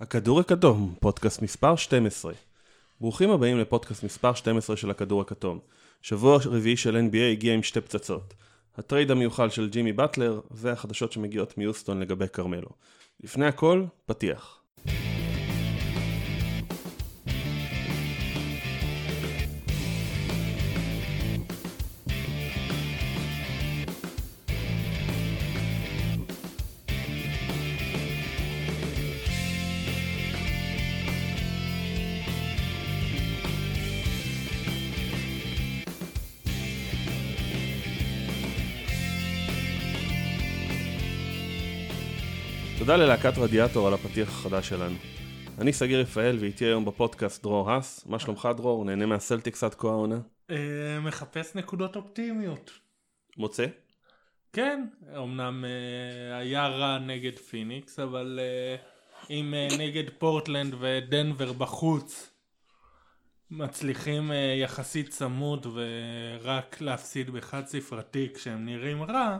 הכדור הכתום, פודקאסט מספר 12. ברוכים הבאים לפודקאסט מספר 12 של הכדור הכתום. שבוע רביעי של NBA הגיע עם שתי פצצות. הטרייד המיוחל של ג'ימי באטלר, והחדשות שמגיעות מיוסטון לגבי כרמלו. לפני הכל, פתיח. תודה ללהקת רדיאטור על הפתיח החדש שלנו. אני שגיא רפאל ואיתי היום בפודקאסט דרור האס. מה שלומך דרור? נהנה מהסלטיקס עד כה העונה? אה, מחפש נקודות אופטימיות. מוצא? כן, אמנם אה, היה רע נגד פיניקס, אבל אה, אם נגד פורטלנד ודנבר בחוץ מצליחים יחסית צמוד ורק להפסיד בחד ספרתי כשהם נראים רע,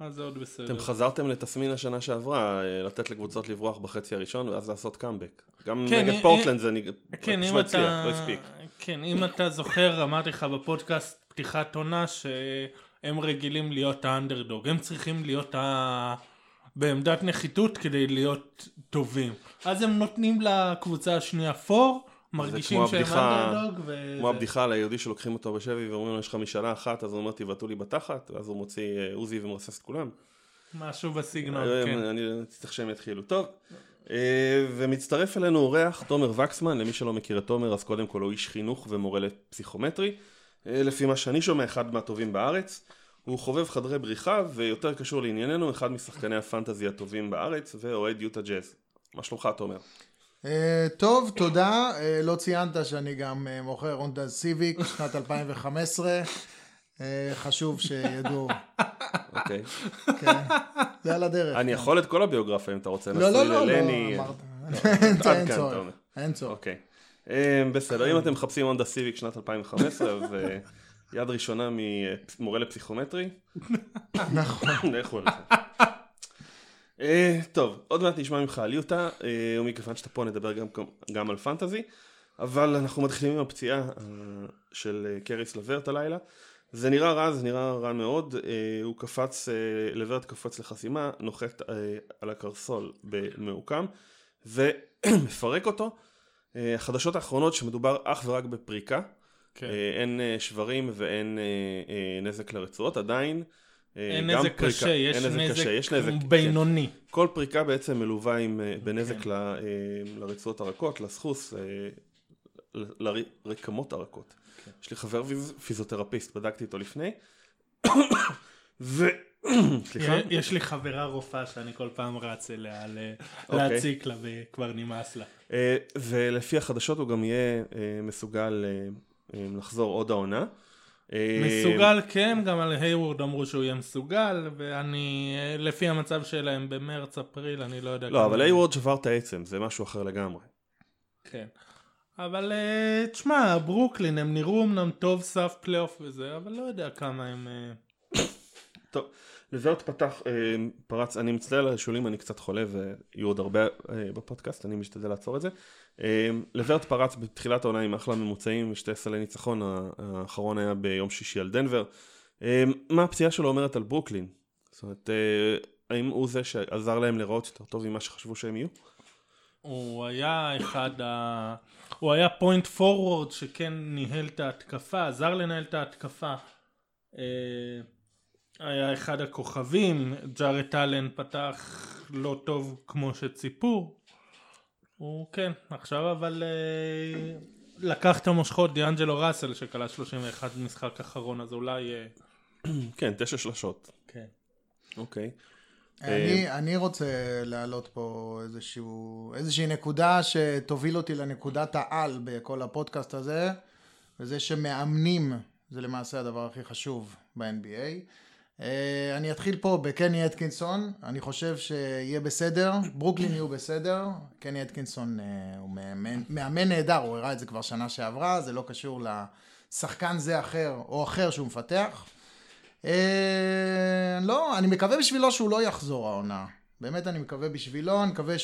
אז זה עוד בסדר. אתם חזרתם לתסמין השנה שעברה, אה, לתת לקבוצות לברוח בחצי הראשון ואז לעשות קאמבק. גם כן, נגד פורטלנד זה כן, אם אתה... לא הספיק. כן, אם אתה זוכר, אמרתי לך בפודקאסט פתיחת עונה שהם רגילים להיות האנדרדוג, הם צריכים להיות ה... בעמדת נחיתות כדי להיות טובים. אז הם נותנים לקבוצה השנייה פור, מרגישים שהם אנדרדוג. ו... כמו הבדיחה על היהודי שלוקחים אותו בשבי ואומרים לו יש לך משאלה אחת, אז הוא אומר תבעטו לי בתחת, ואז הוא מוציא אה, עוזי ומרסס את כולם. משהו בסגנון, אה, כן. אני צריך שהם יתחילו. טוב, אה, ומצטרף אלינו אורח תומר וקסמן, למי שלא מכיר את תומר, אז קודם כל הוא איש חינוך ומורה לפסיכומטרי. לפי מה שאני שומע, אחד מהטובים בארץ. הוא חובב חדרי בריחה, ויותר קשור לענייננו, אחד משחקני הפנטזי הטובים בארץ, ואוהד יוטה ג'אז. מה שלומך, תומר? אה, טוב, תודה. אה, לא ציינת שאני גם אה, מוכר הונדה סיביק, שנת 2015. חשוב שידעו. אוקיי. כן, זה על הדרך. אני יכול את כל הביוגרפיה אם אתה רוצה. לא, לא, לא, לא, אמרת. אין צורך. אין צורך. אוקיי. בסדר, אם אתם מחפשים הונדה סיביק שנת 2015, ויד ראשונה ממורה לפסיכומטרי, נכון. לכו על זה. Uh, טוב, עוד מעט נשמע ממך על יוטה, uh, ומכיוון שאתה פה נדבר גם, גם על פנטזי, אבל אנחנו מתחילים עם הפציעה uh, של קריס לברט הלילה. זה נראה רע, זה נראה רע מאוד, הוא קפץ, לברט קפץ לחסימה, נוחת על הקרסול במעוקם, ומפרק אותו. החדשות האחרונות שמדובר אך ורק בפריקה, כן. אין שברים ואין נזק לרצועות, עדיין אה, אין נזק קשה, יש נזק, יש נזק בינוני. כן. כל פריקה בעצם מלווה עם, אה, בנזק כן. ל, אה, לרצועות הרכות, לסחוס, לרקמות הרכות. כן. יש לי חבר פיזיותרפיסט, בדקתי איתו לפני. ו... סליחה? יש לי חברה רופאה שאני כל פעם רץ אליה אוקיי. להציק לה וכבר נמאס לה. ולפי החדשות הוא גם יהיה מסוגל לחזור עוד העונה. מסוגל כן, גם על היוורד אמרו שהוא יהיה מסוגל, ואני, לפי המצב שלהם במרץ, אפריל, אני לא יודע. לא, אבל היוורד שבר את העצם, זה משהו אחר לגמרי. כן. אבל אה, תשמע, ברוקלין, הם נראו אמנם טוב סף פלייאוף וזה, אבל לא יודע כמה הם... אה, לזהות פתח, אה, פרץ, אני מצטער על השיעולים, אני קצת חולה ויהיו עוד הרבה בפודקאסט, אני משתדל לעצור את זה. אמ, לברט פרץ בתחילת העונה עם אחלה ממוצעים ושתי סלי ניצחון, האחרון היה ביום שישי על דנבר. מה הפציעה שלו אומרת על ברוקלין? זאת אומרת, אה, האם הוא זה שעזר להם לראות יותר טוב ממה שחשבו שהם יהיו? הוא היה אחד ה... הוא היה פוינט פורוורד שכן ניהל את ההתקפה, עזר לנהל את ההתקפה. היה אחד הכוכבים, ג'ארט אלן פתח לא טוב כמו שציפו, הוא כן, עכשיו אבל אה, לקח את המושכות דיאנג'לו ראסל שכלה 31 במשחק אחרון, אז אולי... אה... כן, תשע שלשות. כן. אוקיי. אני, אה... אני רוצה להעלות פה איזשהו, איזושהי נקודה שתוביל אותי לנקודת העל בכל הפודקאסט הזה, וזה שמאמנים זה למעשה הדבר הכי חשוב ב-NBA. אה, אני אתחיל פה בקני אתקינסון, אני חושב שיהיה בסדר, ברוקלין יהיו בסדר, קני אתקינסון אה, הוא מאמן, מאמן נהדר, הוא הראה את זה כבר שנה שעברה, זה לא קשור לשחקן זה אחר או אחר שהוא מפתח. אה, לא, אני מקווה בשבילו שהוא לא יחזור העונה. באמת אני מקווה בשבילו, אני מקווה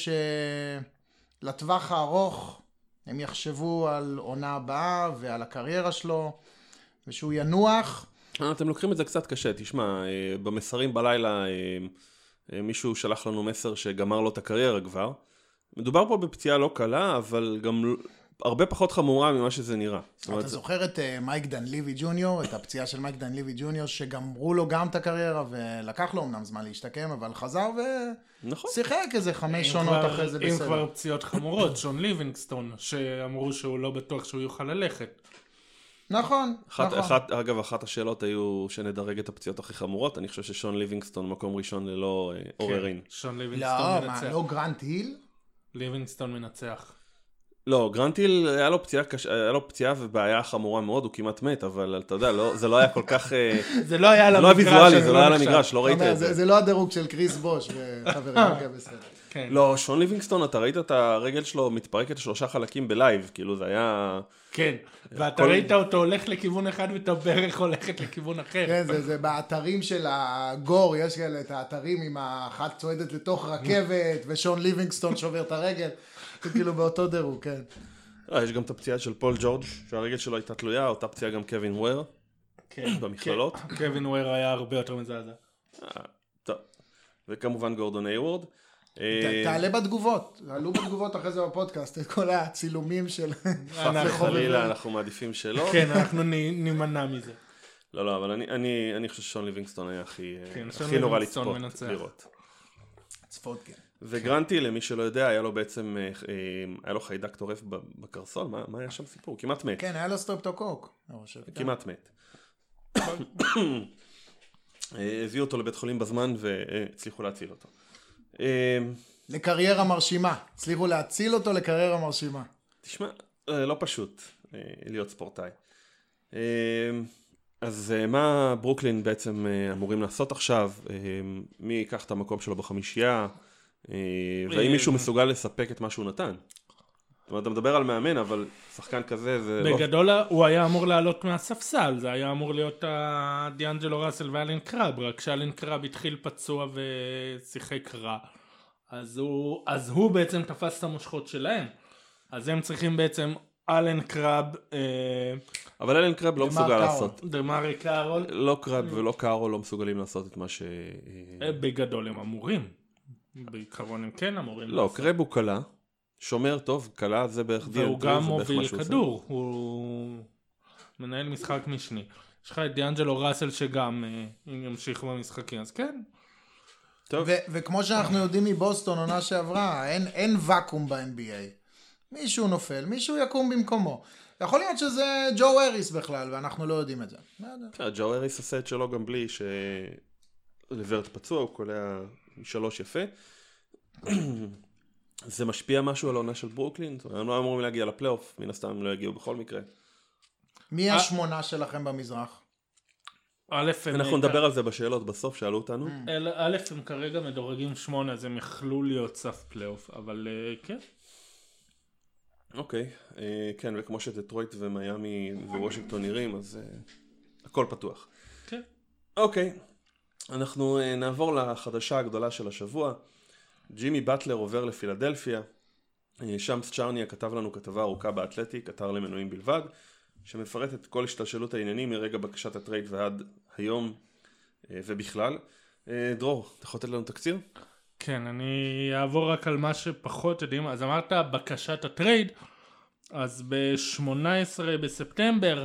שלטווח הארוך הם יחשבו על עונה הבאה ועל הקריירה שלו, ושהוא ינוח. אה, אתם לוקחים את זה קצת קשה, תשמע, אה, במסרים בלילה אה, מישהו שלח לנו מסר שגמר לו את הקריירה כבר. מדובר פה בפציעה לא קלה, אבל גם הרבה פחות חמורה ממה שזה נראה. אתה זוכר את מייק דן ליבי ג'וניור, את הפציעה של מייק דן ליבי ג'וניור, שגמרו לו גם את הקריירה, ולקח לו אמנם זמן להשתקם, אבל חזר ושיחק נכון. איזה חמש שונות אחרי זה בסדר. אם כבר פציעות חמורות, שון ליבינגסטון, שאמרו שהוא לא בטוח שהוא יוכל ללכת. נכון, אחת, נכון. אחת, אגב, אחת השאלות היו שנדרג את הפציעות הכי חמורות, אני חושב ששון ליבינגסטון מקום ראשון ללא אה, כן, עוררין. שון ליבינגסטון לא, מנצח. לא גרנט היל? ליבינגסטון מנצח. לא, גרנט היל היה לו פציעה קש... היה לו פציעה ובעיה חמורה מאוד, הוא כמעט מת, אבל אתה יודע, לא, זה לא היה כל כך... אה, זה לא היה על המגרש. זה לא היה ויזואלי, זה לא היה על המגרש, לא ראית את זה. זה לא הדירוג של קריס בוש וחברים, אוקיי, בסדר. כן. לא, שון ליבינגסטון, אתה ראית את הרגל שלו מתפרקת לשלושה חלקים בלייב, כאילו זה היה... כן, ואתה ראית אותו הולך לכיוון אחד ואת הברך הולכת לכיוון אחר. כן, זה, זה באתרים של ה gore, יש כאלה את האתרים עם האחת צועדת לתוך רכבת, ושון ליבינגסטון שובר את הרגל, זה כאילו באותו דירוג, כן. לא, יש גם את הפציעה של פול ג'ורג', שהרגל שלו הייתה תלויה, אותה פציעה גם קווין וויר. כן. במכללות. קווין וויר היה הרבה יותר מזעזע. אה, טוב. וכמובן גורדון איי-וורד. אה, תעלה בתגובות, עלו בתגובות אחרי זה בפודקאסט, את כל הצילומים של... חלילה, אנחנו מעדיפים שלא. כן, אנחנו נימנע מזה. לא, לא, אבל אני, חושב ששון ליבינגסטון היה הכי, כן, הכי נורא לצפות, לראות. צפות, כן. וגרנט היל, למי שלא יודע, היה לו בעצם, אה, אה, היה לו חיידק טורף בקרסול, מה, מה היה שם סיפור? כמעט מת. כן, היה לו סטרפטוקוק. כמעט מת. הביאו אותו לבית חולים בזמן והצליחו להציל אותו. אמ, לקריירה מרשימה. הצליחו להציל אותו לקריירה מרשימה. תשמע, אה, לא פשוט אה, להיות ספורטאי. אמ, אז אה, מה ברוקלין בעצם אמורים לעשות עכשיו? אמ, מי ייקח את המקום שלו בחמישייה? והאם מישהו מסוגל לספק את מה שהוא נתן? זאת אומרת, אתה מדבר על מאמן, אבל שחקן כזה זה לא... בגדול הוא היה אמור לעלות מהספסל, זה היה אמור להיות דיאנג'לו ראסל ואלן קרב, רק שאלן קרב התחיל פצוע ושיחק רע. אז הוא, אז הוא בעצם תפס את המושכות שלהם. אז הם צריכים בעצם אלן קראב... אה, אבל אלן קראב לא מסוגל קארול. לעשות. דמרי קארול. לא קראב ולא קארול לא מסוגלים לעשות את מה ש... אה, בגדול הם אמורים. בעיקרון הם כן אמורים לא, לעשות. לא, קראב הוא קלע. שומר טוב, קלע זה בערך דיאנג'לו. והוא גם מוביל כדור, הוא מנהל משחק משני. יש לך את דיאנג'לו ראסל שגם אה, ימשיך במשחקים, אז כן. טוב. וכמו שאנחנו יודעים מבוסטון עונה שעברה, אין, אין ואקום ב-NBA. מישהו נופל, מישהו יקום במקומו. יכול להיות שזה ג'ו האריס בכלל, ואנחנו לא יודעים את זה. לא ג'ו האריס עושה את שלו גם בלי שלוורט פצוע, הוא קולע שלוש יפה. זה משפיע משהו על העונה של ברוקלין? הם לא אמורים להגיע לפלייאוף, מן הסתם הם לא יגיעו בכל מקרה. מי השמונה שלכם במזרח? א', אנחנו נדבר על זה בשאלות בסוף, שאלו אותנו. Mm. א', הם כרגע מדורגים שמונה, אז הם יכלו להיות סף פלייאוף, אבל אה, כן. אוקיי, אה, כן, וכמו שדטרויט ומיאמי ווושינגטון נראים, אז אה, הכל פתוח. כן. אוקיי, אנחנו נעבור לחדשה הגדולה של השבוע. ג'ימי באטלר עובר לפילדלפיה, אה, שמס צ'רניה כתב לנו כתבה ארוכה באתלטיק, אתר למנויים בלבד, שמפרט את כל השתלשלות העניינים מרגע בקשת הטרייד ועד היום אה, ובכלל. אה, דרור, אתה יכול לתת לנו תקציר? כן, אני אעבור רק על מה שפחות יודעים. אז אמרת בקשת הטרייד, אז ב-18 בספטמבר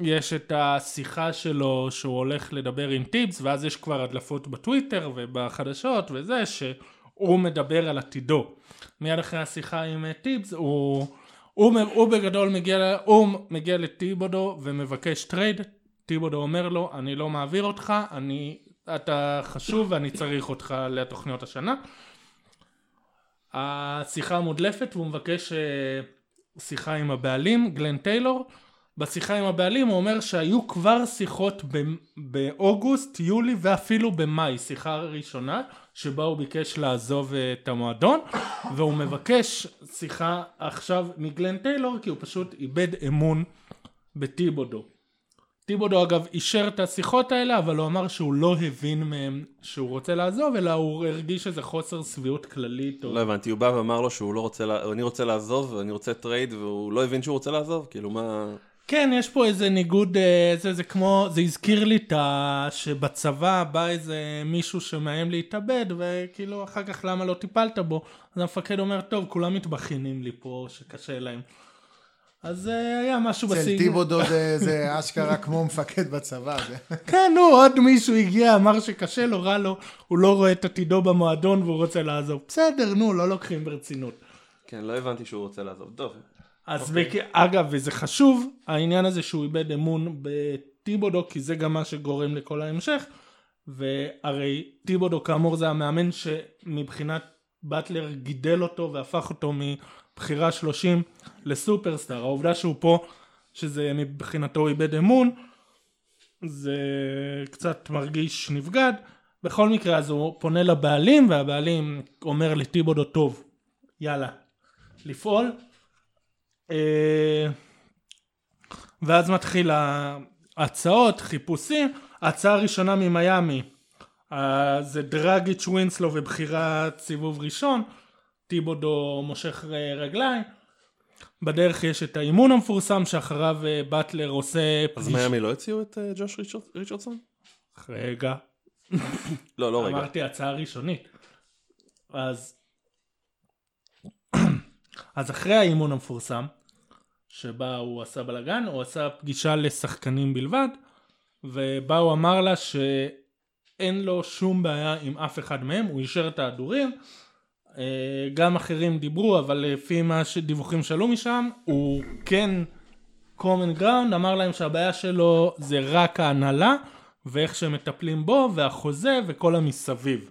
יש את השיחה שלו שהוא הולך לדבר עם טיבס ואז יש כבר הדלפות בטוויטר ובחדשות וזה שהוא מדבר על עתידו. מיד אחרי השיחה עם טיבס הוא, הוא, הוא בגדול מגיע, הוא מגיע לטיבודו ומבקש טרייד, טיבודו אומר לו אני לא מעביר אותך, אני, אתה חשוב ואני צריך אותך לתוכניות השנה. השיחה מודלפת והוא מבקש אה, שיחה עם הבעלים גלן טיילור בשיחה עם הבעלים הוא אומר שהיו כבר שיחות באוגוסט, יולי ואפילו במאי, שיחה ראשונה שבה הוא ביקש לעזוב אה, את המועדון והוא מבקש שיחה עכשיו מגלן טיילור כי הוא פשוט איבד אמון בטיבודו. טיבודו אגב אישר את השיחות האלה, אבל הוא אמר שהוא לא הבין מהם שהוא רוצה לעזוב, אלא הוא הרגיש איזה חוסר שביעות כללית. או... לא הבנתי, הוא בא ואמר לו שהוא לא רוצה, אני רוצה לעזוב, ואני רוצה טרייד, והוא לא הבין שהוא רוצה לעזוב? כאילו מה... כן, יש פה איזה ניגוד, אה, זה, זה כמו, זה הזכיר לי את ה... שבצבא בא איזה מישהו שמאיים להתאבד, וכאילו אחר כך למה לא טיפלת בו? אז המפקד אומר, טוב, כולם מתבכיינים לי פה שקשה להם. אז אה, היה משהו אצל בסגנון. טיבודו זה- זה אשכרה כמו מפקד בצבא. כן, נו, עוד מישהו הגיע, אמר שקשה לו, רע לו, הוא לא רואה את עתידו במועדון והוא רוצה לעזוב. בסדר, נו, לא לוקחים ברצינות. כן, לא הבנתי שהוא רוצה לעזוב. טוב. אז okay. אגב, וזה חשוב, העניין הזה שהוא איבד אמון בטיבודו, כי זה גם מה שגורם לכל ההמשך, והרי טיבודו כאמור זה המאמן שמבחינת באטלר גידל אותו והפך אותו מבחירה 30 לסופרסטאר. העובדה שהוא פה, שזה מבחינתו איבד אמון, זה קצת מרגיש נבגד. בכל מקרה אז הוא פונה לבעלים והבעלים אומר לטיבודו טוב יאללה לפעול ואז מתחיל ההצעות חיפושים ההצעה הראשונה ממיאמי אה, זה דרגיץ' ווינסלו ובחירת סיבוב ראשון טיבודו מושך אה, רגליים בדרך יש את האימון המפורסם שאחריו אה, באטלר עושה אז פגיש- מיאמי לא הציעו את אה, ג'וש ריצ'רד- ריצ'רדסון? רגע לא, לא רגע. אמרתי הצעה ראשונית. אז, אז אחרי האימון המפורסם, שבה הוא עשה בלאגן, הוא עשה פגישה לשחקנים בלבד, ובה הוא אמר לה שאין לו שום בעיה עם אף אחד מהם, הוא אישר את ההדורים. אה, גם אחרים דיברו, אבל לפי מה שדיווחים שעלו משם, הוא כן common ground, אמר להם שהבעיה שלו זה רק ההנהלה, ואיך שהם מטפלים בו, והחוזה, וכל המסביב.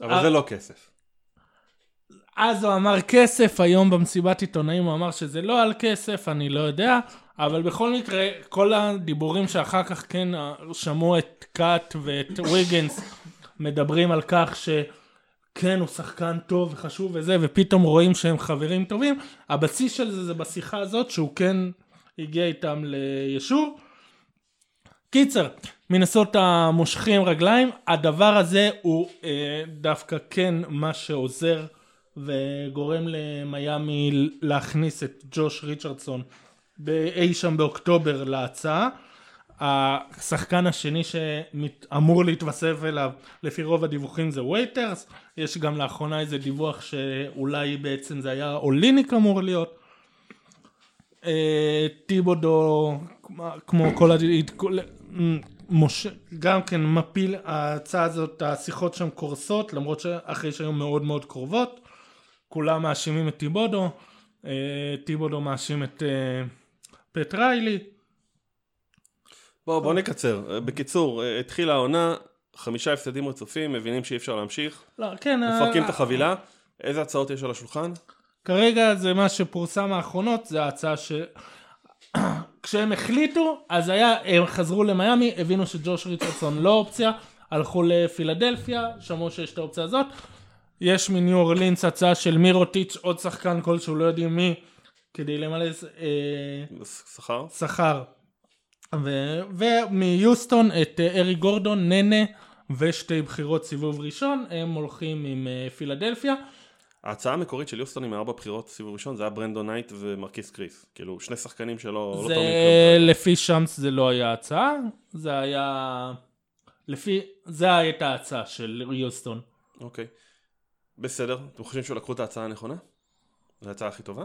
אבל אה, זה לא כסף. אז הוא אמר כסף, היום במסיבת עיתונאים הוא אמר שזה לא על כסף, אני לא יודע, אבל בכל מקרה, כל הדיבורים שאחר כך כן שמעו את קאט ואת ויגנס מדברים על כך שכן הוא שחקן טוב וחשוב וזה, ופתאום רואים שהם חברים טובים, הבסיס של זה זה בשיחה הזאת שהוא כן הגיע איתם לישור. קיצר, מנסוטה מושכים רגליים, הדבר הזה הוא אה, דווקא כן מה שעוזר וגורם למיאמי להכניס את ג'וש ריצ'רדסון אי שם באוקטובר להצעה. השחקן השני שאמור להתווסף אליו לפי רוב הדיווחים זה וייטרס, יש גם לאחרונה איזה דיווח שאולי בעצם זה היה אוליניק אמור להיות. אה, טיבודו כמו- כל ה... כל- מוש... גם כן מפיל ההצעה הזאת השיחות שם קורסות למרות שאחרי שהיו מאוד מאוד קרובות כולם מאשימים את טיבודו אה, טיבודו מאשים את אה, פט ריילי בוא, בוא נקצר. אה, בקיצור, התחילה העונה, חמישה הפסדים רצופים, מבינים שאי אפשר להמשיך, לא, כן, מפרקים אה, את החבילה. איזה הצעות יש על השולחן? כרגע זה מה שפורסם האחרונות זה ההצעה ש... כשהם החליטו אז היה הם חזרו למיאמי הבינו שג'וש ריצ'רדסון לא אופציה הלכו לפילדלפיה שמעו שיש את האופציה הזאת יש מניו אורלינס הצעה של מירוטיץ' עוד שחקן כלשהו לא יודעים מי כדי למלא אה, שכר? שכר ו- ומיוסטון את אה, אריק גורדון ננה ושתי בחירות סיבוב ראשון הם הולכים עם אה, פילדלפיה ההצעה המקורית של יוסטון עם ארבע בחירות סיבוב ראשון זה היה ברנדון נייט ומרקיס קריס. כאילו, שני שחקנים שלא לא זה תורמים כלום. לפי שמס זה לא היה הצעה, זה היה... לפי... זה הייתה ההצעה של יוסטון. אוקיי. בסדר. אתם חושבים שלקחו את ההצעה הנכונה? זו ההצעה הכי טובה?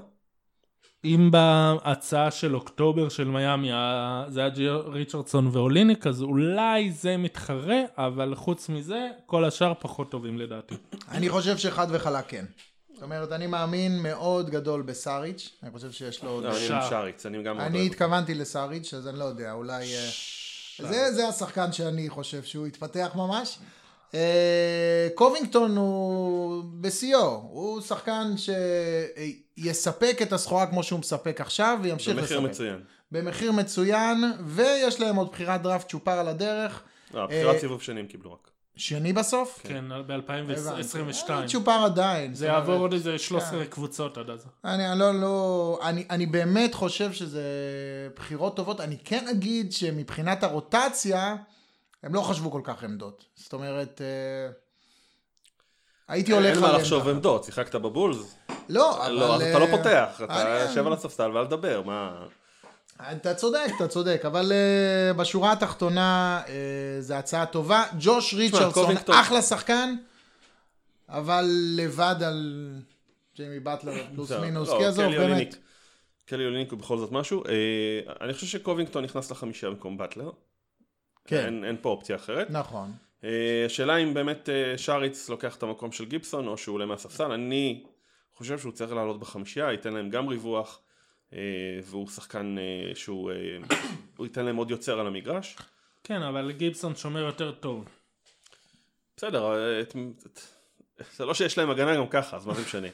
אם בהצעה של אוקטובר של מיאמי זה היה ריצ'רדסון ואוליניק אז אולי זה מתחרה אבל חוץ מזה כל השאר פחות טובים לדעתי. אני חושב שחד וחלק כן. זאת אומרת, אני מאמין מאוד גדול בסאריץ', אני חושב שיש לו... עוד... לא, אני שער. עם שריץ, אני גם... אני. התכוונתי לסאריץ', אז אני לא יודע, אולי... אה, זה, זה השחקן שאני חושב שהוא התפתח ממש. אה, קובינגטון הוא בשיאו, הוא שחקן שיספק את הסחורה כמו שהוא מספק עכשיו וימשיך לספק. במחיר מצוין. במחיר מצוין, ויש להם עוד בחירת דראפט צ'ופר על הדרך. לא, בחירת אה, סיבוב שני הם קיבלו רק. שני בסוף? כן, הבנתי. ב-2022. אה, צ'ופר עדיין. זה יעבור עוד איזה 13 כן. קבוצות עד אז. אני אני לא, לא, אני, אני באמת חושב שזה בחירות טובות. אני כן אגיד שמבחינת הרוטציה, הם לא חשבו כל כך עמדות. זאת אומרת, אה, הייתי הולך אין מה לחשוב. עמדות, שיחקת בבולס. לא, אבל... לא, אז אתה לא אה, פותח, אתה יושב על הספסל ואל תדבר, מה... אתה צודק, אתה צודק, אבל uh, בשורה התחתונה uh, זו הצעה טובה. ג'וש ריצ'רדסון. אחלה שחקן, אבל לבד על ג'יימי באטלר פלוס מינוס, לא, כי עזוב, באמת. קלי אוליניק הוא בכל זאת משהו. אה, אני חושב שקובינגטון נכנס לחמישייה במקום באטלר. כן, אין אין פה אופציה אחרת. נכון. אה, השאלה אם באמת אה, שריץ לוקח את המקום של גיבסון או שהוא עולה מהספסל. אני חושב שהוא צריך לעלות בחמישייה, ייתן להם גם ריווח, אה, והוא שחקן שהוא הוא ייתן להם עוד יוצר על המגרש. כן, אבל גיבסון שומר יותר טוב. בסדר, את- את- זה לא שיש להם הגנה גם ככה, אז מה זה משנה.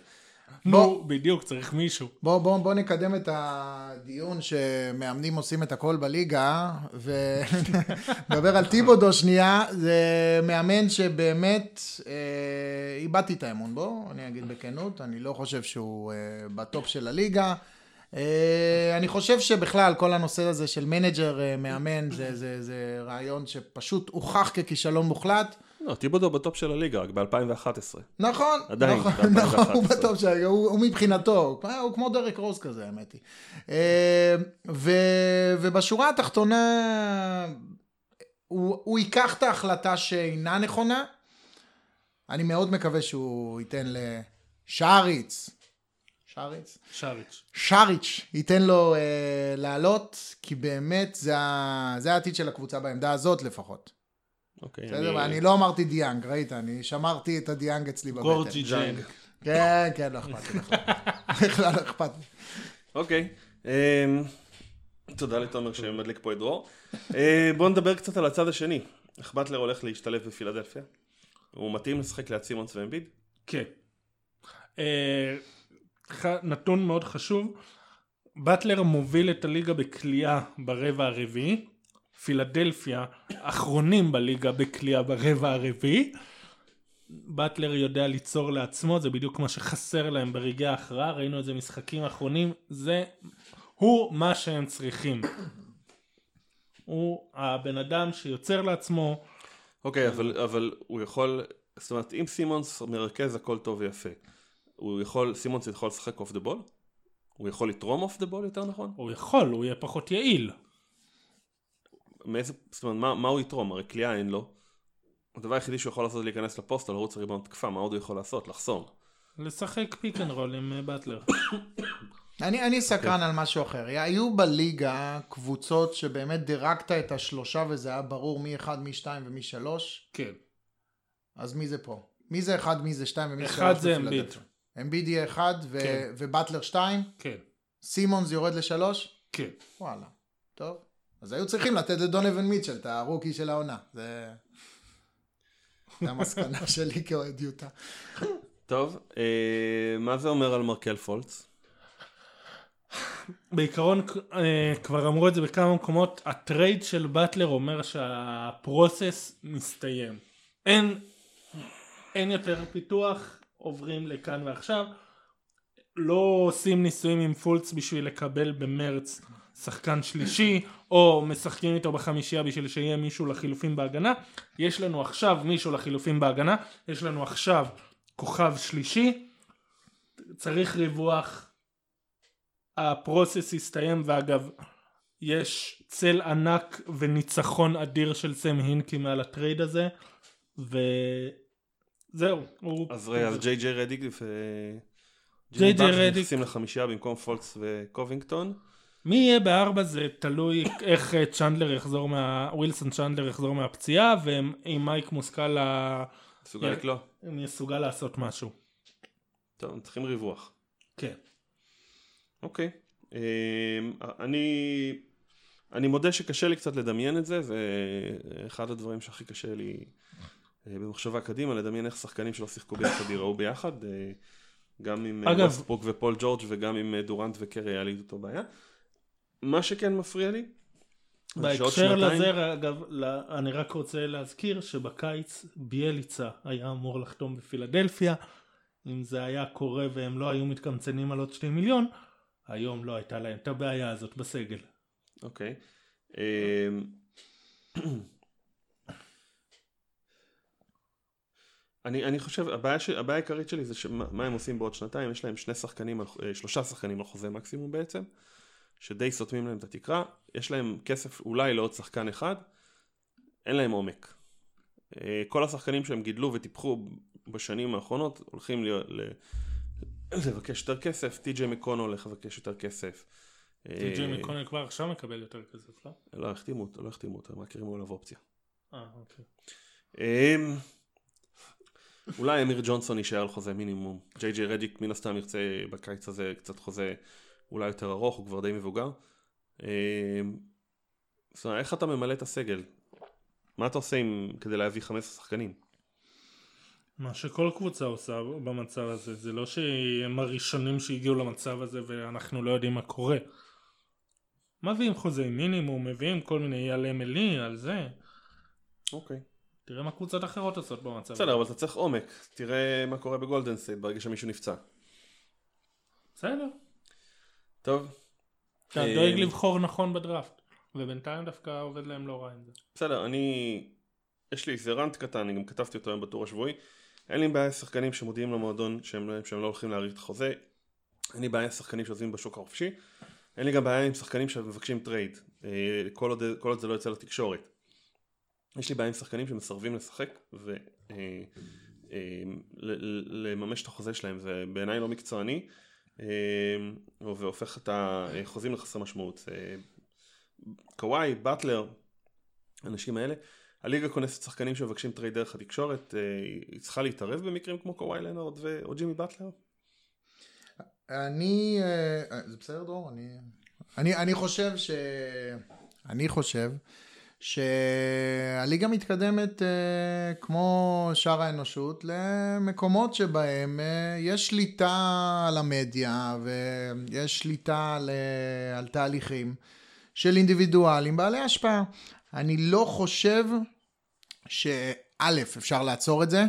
נו, בדיוק, צריך מישהו. בוא, בוא, בוא נקדם את הדיון שמאמנים עושים את הכל בליגה, ונדבר על טיבודו שנייה, זה מאמן שבאמת אה, איבדתי את האמון בו, אני אגיד בכנות, אני לא חושב שהוא אה, ב top של הליגה. אה, אני חושב שבכלל כל הנושא הזה של manager אה, מאמן זה, זה, זה רעיון שפשוט הוכח ככישלון מוחלט. לא, טיבודו בטופ של הליגה, רק ב-2011. נכון, עדיין, נכון, ב- נכון, הוא 2011. בטוב שלו, הוא, הוא מבחינתו, הוא, כמו דרק רוז כזה, האמת היא. אה, ו, ובשורה התחתונה, הוא, הוא ייקח את ההחלטה שאינה נכונה. אני מאוד מקווה שהוא ייתן לשריץ, שריץ? שריץ'. שריץ' ייתן לו אה, לעלות, כי באמת זה, ה- זה העתיד של הקבוצה בעמדה הזאת לפחות. אוקיי, בסדר, אני לא אמרתי דיאנג, ראית? אני שמרתי את הדיאנג אצלי בבטן. גורגי דיאנג. כן, כן, לא אכפת לי בכלל. לא אכפת לי. אוקיי. אמ, תודה לתומר שמדליק פה את דרור. אה, בואו נדבר קצת על הצד השני. איך באטלר הולך להשתלב בפילדלפיה? הוא מתאים לשחק ליד סימונס ואמביד? כן. אה, נתון מאוד חשוב, באטלר מוביל את הליגה בקליעה ברבע הרביעי, פילדלפיה אחרונים בליגה בקליעה ברבע הרביעי. באטלר יודע ליצור לעצמו, זה בדיוק מה שחסר להם ברגעי ההכרעה, ראינו את זה משחקים האחרונים, זה הוא מה שהם צריכים. הוא הבן אדם שיוצר לעצמו, אוקיי, אבל, אבל הוא יכול, זאת אומרת, אם סימונס מרכז הכל טוב ויפה, הוא יכול, סימונס יכול לשחק off the ball? הוא יכול לתרום off the ball יותר נכון? הוא יכול, הוא יהיה פחות יעיל. מאיזה, זאת אומרת, מה, מה הוא יתרום? הרי קליעה אין לו. הדבר היחידי שהוא יכול לעשות זה להיכנס לפוסט, לרוץ לריבאונד התקפה, מה עוד הוא יכול לעשות? לחסום. לשחק pick and roll עם אה, באטלר. אני, אני סקרן על משהו אחר. היו בליגה קבוצות שבאמת דירגת את השלושה וזה היה ברור מי אחד, מי שתיים ומי שלוש. כן. אז מי זה פה? מי זה אחד, מי זה שתיים ומי זה שלוש? אחד זה? אמביד. אמביד יהיה אחד ו- כן. ובאטלר שתיים? כן. סימונס יורד לשלוש? כן. וואלה. טוב. אז היו צריכים לתת לדונובין מיטשל את ה rookie של העונה. זה... זה המסקנה שלי כאוהד יוטה. טוב, אה, מה זה אומר על מרקל פולץ? בעיקרון אה, כבר אמרו את זה בכמה מקומות, הטרייד של באטלר אומר שה process מסתיים. אין, אין יותר פיתוח, עוברים לכאן ועכשיו. לא עושים ניסויים עם פולץ בשביל לקבל במרץ שחקן שלישי, או משחקים איתו בחמישייה בשביל שיהיה מישהו לחילופין בהגנה. יש לנו עכשיו מישהו לחילופין בהגנה, יש לנו עכשיו כוכב שלישי, צריך ריווח, ה process הסתיים, ואגב, יש צל ענק וניצחון אדיר של סם הינקי מעל הטרייד הזה, וזהו. הוא... אז רגע, אז ג'יי ג'יי רדיק ו... ג'יי ג'יי באטלר רדיק. נכנסים לחמישייה במקום פולץ וקובינגטון. מי יהיה בארבע זה תלוי איך אה, צ'נדלר יחזור מה... ווילסון צ'נדלר יחזור מהפציעה, ואם מייק מושכלה מסוגל. לקלוע. אם יסוגל לעשות משהו. טוב, צריכים ריווח. כן. אוקיי. אמ, אני... אני מודה שקשה לי קצת לדמיין את זה, זה אחד הדברים שהכי קשה לי אה, במחשבה קדימה, לדמיין איך שחקנים שלא שיחקו ביחד ייראו ביחד, אה, גם עם אה, אגב- ווסטברוק ופול ג'ורג' וגם עם אה, דורנט וקרי היה לי אותו בעיה. מה שכן מפריע לי, בהקשר לזה, אגב, אני רק רוצה להזכיר שבקיץ ביאליצה היה אמור לחתום בפילדלפיה. אם זה היה קורה והם לא היו מתקמצנים על עוד שתי מיליון, היום לא הייתה להם את הבעיה הזאת בסגל. אוקיי. אמ, אני, אני חושב, הבעיה, ש, הבעיה העיקרית שלי זה שמה מה הם עושים בעוד שנתיים, יש להם שני שחקנים, אה, שלושה שחקנים על חוזה מקסימום בעצם, שדי סותמים להם את התקרה, יש להם כסף אולי לעוד שחקן אחד, אין להם עומק. אה, כל השחקנים שהם גידלו וטיפחו בשנים האחרונות הולכים ל, ל, לבקש יותר כסף, טי.ג'יי מקונו הולך לבקש יותר כסף. טי.ג'יי אה, מקונל כבר עכשיו מקבל יותר כסף, לא? לא החתימו אותו, לא החתימו אותו, הם רק הרימו עליו אופציה. אה, אוקיי. אמ, אולי אמיר ג'ונסון יישאר על חוזה מינימום. ג'יי ג'יי רדיק מן הסתם ירצה בקיץ הזה קצת חוזה אולי יותר ארוך, הוא כבר די מבוגר. אמ, זאת אומרת, איך אתה ממלא את הסגל? מה אתה עושה עם, כדי להביא 15 שחקנים? מה שכל קבוצה עושה במצב הזה, זה לא שהם הראשונים שהגיעו למצב הזה ואנחנו לא יודעים מה קורה. מביאים חוזי מינימום, מביאים כל מיני יעלה מלי על זה. אוקיי. תראה מה קבוצות אחרות עושות במצב הזה. בסדר, אבל אתה צריך עומק. תראה מה קורה בגולדן סטייט ברגע שמישהו נפצע. בסדר. טוב. אתה אה, דואג לבחור נכון בדראפט. ובינתיים דווקא עובד להם לא רע עם זה. בסדר, אני... יש לי איזה rant קטן, אני גם כתבתי אותו היום בטור השבועי. אין לי בעיה עם שחקנים שמודיעים למועדון שהם, לא- שהם לא הולכים להאריך את החוזה. אין לי בעיה עם שחקנים שעוזבים בשוק החופשי. אין לי גם בעיה עם שחקנים שמבקשים טרייד. אה, כל עוד, כל עוד זה לא יוצא לתקשורת. יש לי בעיה עם שחקנים שמסרבים לשחק ולממש את החוזה שלהם. זה בעיניי לא מקצועני. אה, והופך את החוזים לחסר משמעות. אה, קוואי, באטלר, האנשים האלה. הליגה קונסת שחקנים שמבקשים טרייד דרך התקשורת, אה, היא צריכה להתערב במקרים כמו קוואי לנארד ו- או ג'ימי באטלר? אני, זה בסדר דרור? אני, אני, אני חושב ש... אני חושב שהליגה מתקדמת אה, כמו שאר האנושות למקומות שבהם אה, יש שליטה על המדיה ויש שליטה על, אה, על תהליכים של אינדיבידואלים בעלי השפעה. אני לא חושב שא', אפשר לעצור את זה.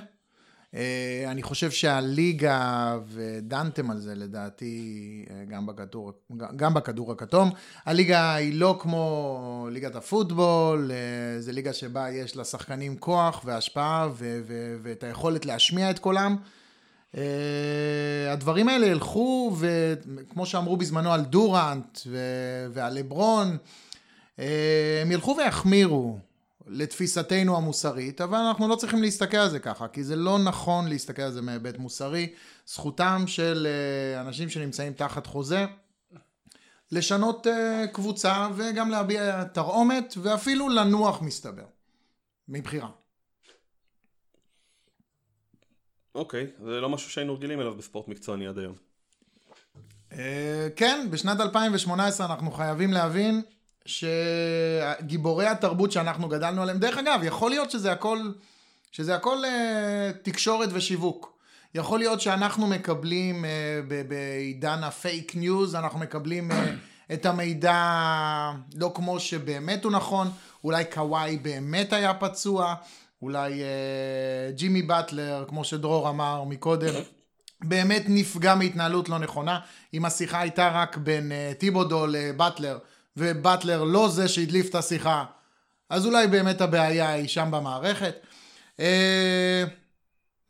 אה, אני חושב שהליגה, ודנתם על זה לדעתי אה, גם בכדור, גם בכדור הכתום, הליגה היא לא כמו ליגת הפוטבול, אה, זה ליגה שבה יש לשחקנים כוח והשפעה ו- ו- ואת היכולת להשמיע את קולם. אה, הדברים האלה ילכו, וכמו שאמרו בזמנו על דורנט ו- ועל לברון, אה, הם ילכו ויחמירו לתפיסתנו המוסרית, אבל אנחנו לא צריכים להסתכל על זה ככה, כי זה לא נכון להסתכל על זה מהיבט מוסרי. זכותם של אה, אנשים שנמצאים תחת חוזה לשנות אה, קבוצה וגם להביע תרעומת ואפילו לנוח מסתבר, מבחירה. אוקיי, זה לא משהו שהיינו רגילים אליו בספורט מקצועני עד היום. אה, כן, בשנת 2018 אנחנו חייבים להבין שגיבורי התרבות שאנחנו גדלנו עליהם, דרך אגב, יכול להיות שזה הכל, שזה הכל אה, תקשורת ושיווק. יכול להיות שאנחנו מקבלים אה, ב- בעידן הפייק ניוז, אנחנו מקבלים אה, את המידע לא כמו שבאמת הוא נכון, אולי קוואי באמת היה פצוע, אולי אה, ג'ימי באטלר, כמו שדרור אמר מקודם, באמת נפגע מהתנהלות לא נכונה. אם השיחה הייתה רק בין uh, טיבודו לבטלר, ובטלר לא זה שהדליף את השיחה, אז אולי באמת הבעיה היא שם במערכת. Uh,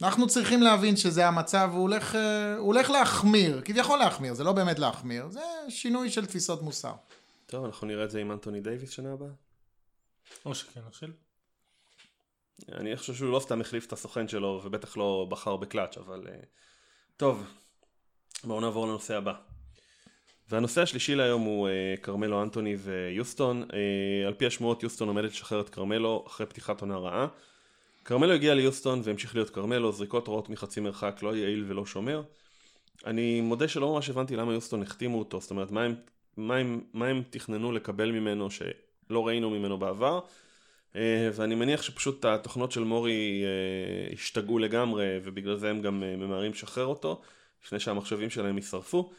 אנחנו צריכים להבין שזה המצב, הוא הולך, uh, הוא הולך להחמיר, כביכול להחמיר, זה לא באמת להחמיר, זה שינוי של תפיסות מוסר. טוב, אנחנו נראה את זה עם אנטוני דייוויס שנה הבאה. או שכן או שלא. אני חושב שהוא לא סתם החליף את הסוכן שלו, ובטח לא בחר בקלאץ', אבל... אה, טוב, בואו נעבור לנושא הבא. והנושא השלישי להיום הוא אה, כרמלו אנטוני ויוסטון. אה, על פי השמועות יוסטון עומדת לשחרר את כרמלו אחרי פתיחת עונה רעה. כרמלו הגיע ליוסטון והמשיך להיות כרמלו, זריקות רעות מחצי מרחק, לא יעיל ולא שומר. אני מודה שלא ממש הבנתי למה יוסטון החתימו אותו, זאת אומרת, מה הם, מה הם, מה הם תכננו לקבל ממנו שלא ראינו ממנו בעבר. אה, ואני מניח שפשוט התוכנות של מורי השתגעו לגמרי, ובגלל זה הם גם ממהרים לשחרר אותו, לפני שהמחשבים שלהם יישרפו.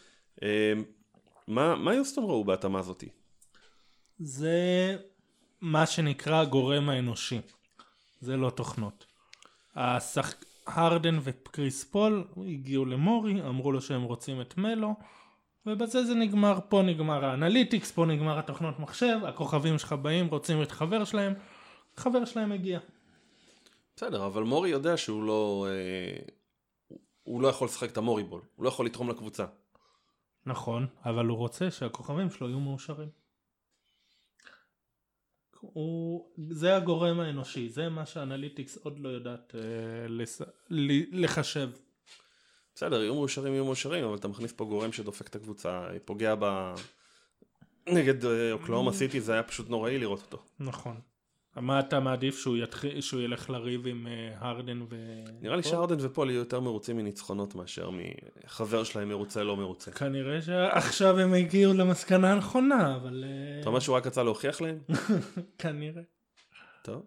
מה, מה יוסטון ראו בהתאמה הזאתי? זה מה שנקרא הגורם האנושי. זה לא תוכנות. השח... הרדן וקריס פול הגיעו למורי, אמרו לו שהם רוצים את מלו, ובזה זה נגמר, פה נגמר ה analytics, פה נגמר התוכנות מחשב, הכוכבים שלך באים, רוצים את חבר שלהם, חבר שלהם הגיע. בסדר, אבל מורי יודע שהוא לא... אה, הוא לא יכול לשחק את המורי בול, הוא לא יכול לתרום לקבוצה. נכון, אבל הוא רוצה שהכוכבים שלו יהיו מאושרים. הוא, זה הגורם האנושי, זה מה שאנליטיקס עוד לא יודעת אה, לס, ל, לחשב. בסדר, יהיו מאושרים, יהיו מאושרים, אבל אתה מכניס פה גורם שדופק את הקבוצה, פוגע ב... נגד אה, אוקלאומה סיטי זה היה פשוט נוראי לראות אותו. נכון. מה אתה מעדיף שהוא, יתחיל, שהוא ילך לריב עם אה, הרדן ו... נראה לי שהרדן ופול יהיו יותר מרוצים מניצחונות מאשר מחבר שלהם מרוצה לא מרוצה. כנראה שעכשיו הם הגיעו למסקנה הנכונה, אבל... אה, אתה אומר שהוא רק רצה להוכיח להם? כנראה. טוב.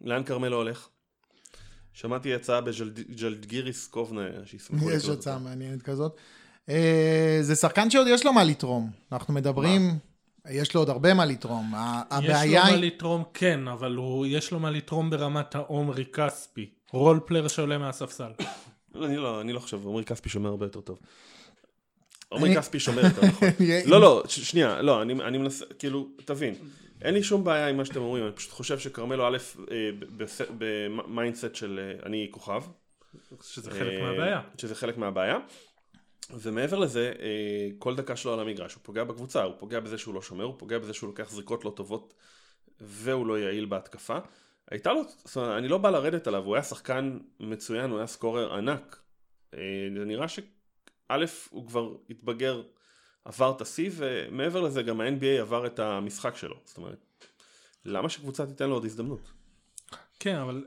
לאן כרמלו הולך? שמעתי הצעה בג'לדגיריס קובנה שישמחו אותה. יש הצעה מעניינת כזאת. אה, זה שחקן שעוד יש לו מה לתרום. אנחנו מדברים... יש לו עוד הרבה מה לתרום. הבעיה היא... יש לו מה לתרום, כן, אבל הוא, יש לו מה לתרום ברמת העומרי כספי. role player שעולה מהספסל. אני לא, אני לא חושב, עומרי כספי שומר הרבה יותר טוב. עומרי כספי שומר יותר נכון. לא, לא, שנייה, לא, אני מנסה, כאילו, תבין. אין לי שום בעיה עם מה שאתם אומרים, אני פשוט חושב שכרמלו א', אה, ב mindset של אה, אני כוכב. שזה חלק אה, מהבעיה. שזה חלק מהבעיה. ומעבר לזה, אה, כל דקה שלו על המגרש, הוא פוגע בקבוצה, הוא פוגע בזה שהוא לא שומר, הוא פוגע בזה שהוא לוקח זריקות לא טובות והוא לא יעיל בהתקפה. הייתה לו, זאת אומרת, אני לא בא לרדת עליו, הוא היה שחקן מצוין, הוא היה scorer ענק. אה, זה נראה שא', הוא כבר התבגר, עבר את השיא, ומעבר לזה גם ה-NBA עבר את המשחק שלו. זאת אומרת, למה שקבוצה תיתן לו עוד הזדמנות? כן, אבל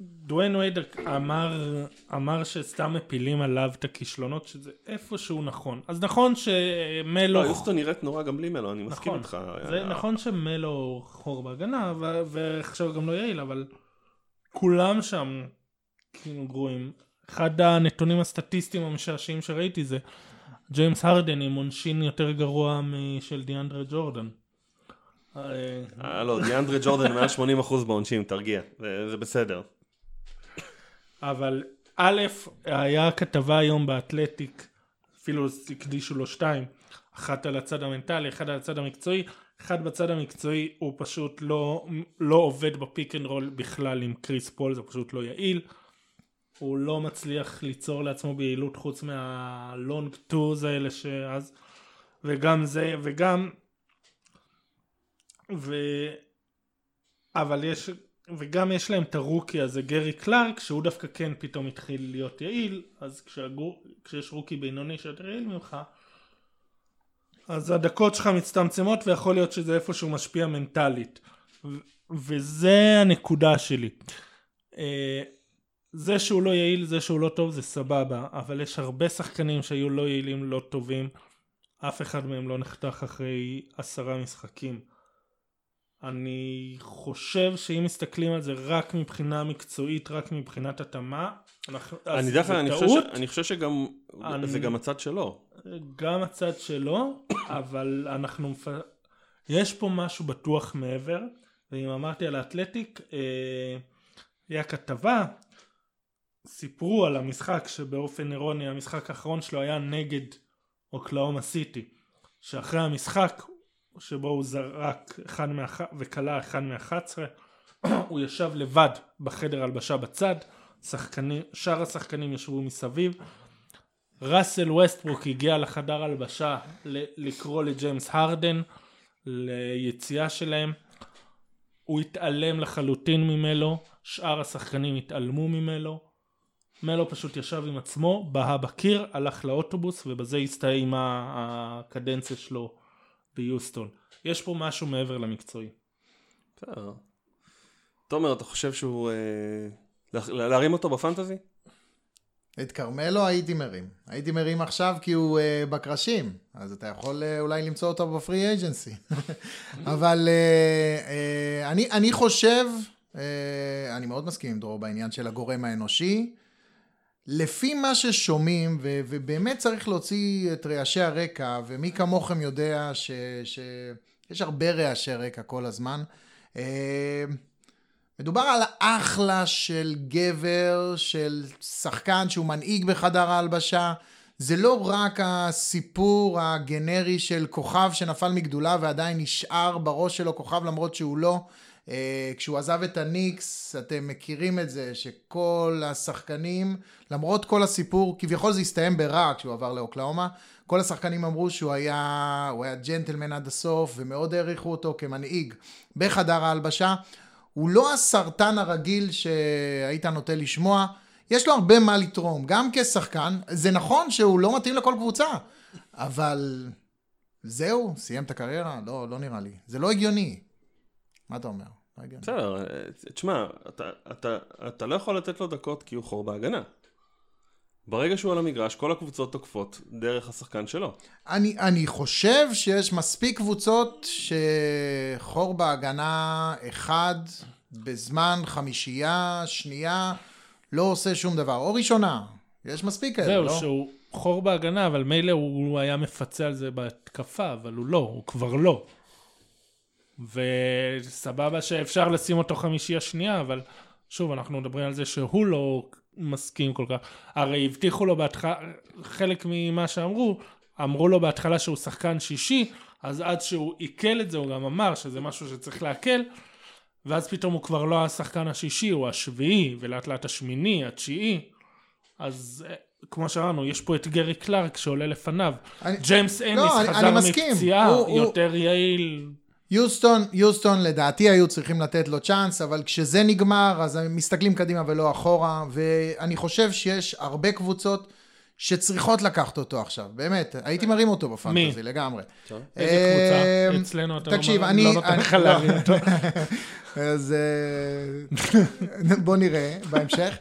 דוויין וייד אמר, אמר שסתם מפילים עליו את הכישלונות, שזה איפשהו נכון. אז נכון שמלו... לא, יוסטון נראית נורא גם בלי מלו, אני מסכים נכון, איתך. זה היה... נכון שמלו חור בהגנה, ועכשיו גם לא יעיל, אבל כולם שם כאילו גרועים. אחד הנתונים הסטטיסטיים המשעשעים שראיתי זה ג'יימס הרדן עם עונשין יותר גרוע משל דיאנדרה ג'ורדן. אה, לא, דיאנדרה ג'ורדן מעל 80% בעונשין, תרגיע, זה בסדר. אבל א', היה כתבה היום באתלטיק, אפילו הקדישו לו שתיים, אחת על הצד המנטלי, אחת על הצד המקצועי, אחד בצד המקצועי הוא פשוט לא, לא עובד ב pick and roll בכלל עם קריס פול, זה פשוט לא יעיל. הוא לא מצליח ליצור לעצמו ביעילות חוץ מה long twos האלה שאז, וגם זה, וגם, ו... אבל יש וגם יש להם את הרוקי הזה גרי קלארק שהוא דווקא כן פתאום התחיל להיות יעיל אז כשהגור, כשיש רוקי בינוני שיותר יעיל ממך אז הדקות שלך מצטמצמות ויכול להיות שזה איפשהו משפיע מנטלית. ו- וזה הנקודה שלי. אה, זה שהוא לא יעיל זה שהוא לא טוב זה סבבה אבל יש הרבה שחקנים שהיו לא יעילים לא טובים. אף אחד מהם לא נחתך אחרי עשרה משחקים אני חושב שאם מסתכלים על זה רק מבחינה מקצועית, רק מבחינת התאמה, אני דרך אגב, אני, חושב אני חושב שגם, אני, זה גם הצד שלו. גם הצד שלו, אבל אנחנו, יש פה משהו בטוח מעבר, ואם אמרתי על האתלטיק, אה, היה כתבה, סיפרו על המשחק שבאופן אירוני המשחק האחרון שלו היה נגד אוקלהומה סיטי, שאחרי המשחק שבו הוא זרק אחד מאח... וקלע אחד מאחת עשרה. הוא ישב לבד בחדר הלבשה בצד. שחקנים, שאר השחקנים ישבו מסביב. ראסל ווסטברוק הגיע לחדר הלבשה לקרוא לג'יימס הרדן ליציאה שלהם. הוא התעלם לחלוטין ממלו. שאר השחקנים התעלמו ממלו. מלו פשוט ישב עם עצמו, בהה בקיר, הלך לאוטובוס ובזה הסתיימה הקדנציה שלו ביוסטון. יש פה משהו מעבר למקצועי. בסדר. תומר, אתה חושב שהוא... אה, להרים אותו בפנטזי? את כרמלו הייתי מרים. הייתי מרים עכשיו כי הוא uh, בקרשים, אז אתה יכול uh, אולי למצוא אותו בפרי אייג'נסי. אבל uh, uh, אני, אני חושב, uh, אני מאוד מסכים עם דרור בעניין של הגורם האנושי. לפי מה ששומעים, ו- ובאמת צריך להוציא את רעשי הרקע, ומי כמוכם יודע שיש ש- הרבה רעשי רקע כל הזמן. אה, מדובר על אחלה של גבר, של שחקן שהוא מנהיג בחדר ההלבשה. זה לא רק הסיפור הגנרי של כוכב שנפל מגדולה ועדיין נשאר בראש שלו כוכב למרות שהוא לא. Uh, כשהוא עזב את הניקס, אתם מכירים את זה, שכל השחקנים, למרות כל הסיפור, כביכול זה הסתיים ברע כשהוא עבר לאוקלאומה, כל השחקנים אמרו שהוא היה, היה ג'נטלמן עד הסוף, ומאוד העריכו אותו כמנהיג בחדר ההלבשה. הוא לא הסרטן הרגיל שהיית נוטה לשמוע, יש לו הרבה מה לתרום, גם כשחקן, זה נכון שהוא לא מתאים לכל קבוצה, אבל זהו, סיים את הקריירה? לא, לא נראה לי. זה לא הגיוני. מה אתה אומר? לא. בסדר, אה, תשמע, אתה, אתה, אתה לא יכול לתת לו דקות כי הוא חור בהגנה. ברגע שהוא על המגרש, כל הקבוצות תוקפות דרך השחקן שלו. אני, אני חושב שיש מספיק קבוצות שחור בהגנה אחד בזמן חמישייה, שנייה, לא עושה שום דבר. או ראשונה, יש מספיק כאלה, זהו, לא? שהוא חור בהגנה, אבל מילא הוא היה מפצה על זה בהתקפה, אבל הוא לא, הוא כבר לא. וסבבה שאפשר לשים אותו חמישייה שנייה, אבל שוב, אנחנו מדברים על זה שהוא לא מסכים כל כך. הרי הבטיחו לו בהתחלה, חלק ממה שאמרו, אמרו לו בהתחלה שהוא שחקן שישי, אז עד שהוא עיכל את זה, הוא גם אמר שזה משהו שצריך לעכל, ואז פתאום הוא כבר לא השחקן השישי, הוא השביעי, ולאט לאט השמיני, התשיעי. אז אה, כמו שאמרנו, יש פה את גרי קלארק שעולה לפניו. אני- ג'יימס לא, אני- חזר אני מסכים. מפציעה, הוא- הוא- יותר יעיל. יוסטון, יוסטון לדעתי היו צריכים לתת לו צ'אנס, אבל כשזה נגמר אז הם מסתכלים קדימה ולא אחורה, ואני חושב שיש הרבה קבוצות שצריכות לקחת אותו עכשיו, באמת, הייתי מרים אותו בפנטזי לגמרי. טוב. איזה אה, קבוצה? אצלנו אתה לא תקשיב, אני... לא נותן לך לא. להרים אותו. אז אה, בוא נראה בהמשך.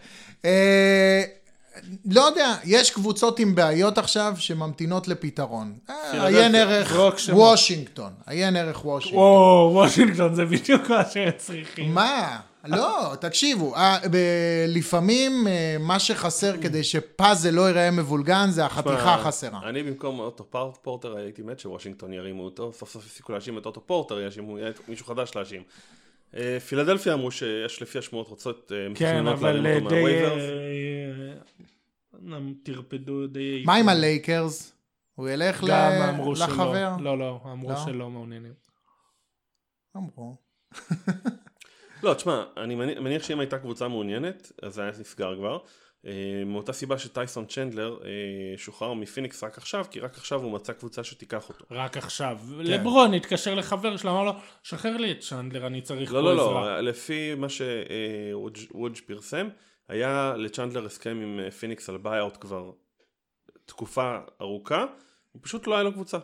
לא יודע, יש קבוצות עם בעיות עכשיו שממתינות לפתרון. אה, עיין ערך. וושינגטון, עיין ערך וושינגטון. וואו, וושינגטון זה בדיוק מה שהם צריכים. מה? לא, תקשיבו, אה, לפעמים אה, מה שחסר כדי שפאזל לא ייראה מבולגן זה החתיכה החסרה. אני במקום אוטו פורטר הייתי מת שוושינגטון ירימו אותו, סוף סוף הפסיקו להאשים את אוטו פורטר, יאשימו מישהו חדש להאשים. פילדלפיה אמרו שיש לפי השמועות רוצות, כן, מתכננות אבל להרים אותו די... אה, טרפדו די... מה עם הלייקרס? הוא ילך ל- אמרו שלא. לחבר? לא, לא, אמרו לא? שלא מעוניינים. אמרו. לא, תשמע, אני מניח, שאם הייתה קבוצה מעוניינת, אז זה היה נסגר כבר. אה, מאותה סיבה שטייסון צ'נדלר אה, שוחרר מפיניקס רק עכשיו, כי רק עכשיו הוא מצא קבוצה שתיקח אותו. רק עכשיו. כן. לברון התקשר לחבר שלו, אמר לו, שחרר לי את צ'נדלר, אני צריך פה לא, לא, עזרה. לא, לפי מה שוודג' פרסם, היה לצ'נדלר הסכם עם אה, פיניקס על buyout כבר תקופה ארוכה, הוא פשוט לא היה לו קבוצה.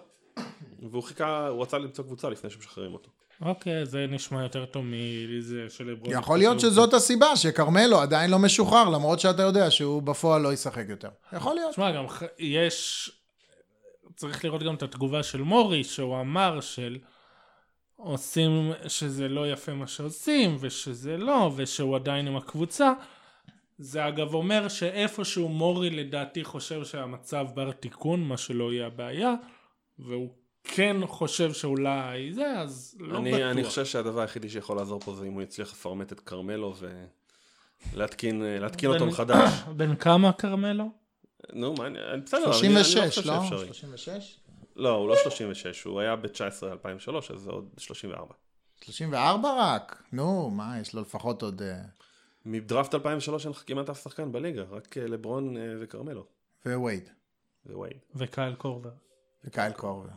והוא חיכה, הוא רצה למצוא קבוצה לפני שמשחררים אותו. אוקיי, זה נשמע יותר טוב מזה של לברון. יכול להיות שזאת הסיבה שכרמלו עדיין לא משוחרר, למרות שאתה יודע שהוא בפועל לא ישחק יותר. יכול להיות. תשמע, גם ח- יש... צריך לראות גם את התגובה של מורי, שהוא אמר של... עושים שזה לא יפה מה שעושים, ושזה לא, ושהוא עדיין עם הקבוצה. זה אגב אומר שאיפשהו מורי לדעתי חושב שהמצב בר תיקון, מה שלא יהיה הבעיה, והוא כן חושב שאולי זה, אז לא אני, בטוח. אני חושב שהדבר היחידי שיכול לעזור פה זה אם הוא יצליח לפרמט את כרמלו ולהתקין אה, להתקין אותו מחדש. בן כמה כרמלו? נו, מה, אני- בסדר, אני- אני לא 36, חושב לא? שאפשרי. 36? לא, הוא לא 36, הוא היה ב-19-2003, אז זה עוד 34. 34 רק? נו, מה, יש לו לפחות עוד... מדראפט 2003 אין לך כמעט אף שחקן בליגה, רק אה, לברון אה, וכרמלו. ווייד. ווייד. וקייל קורבר. וקייל קורבר.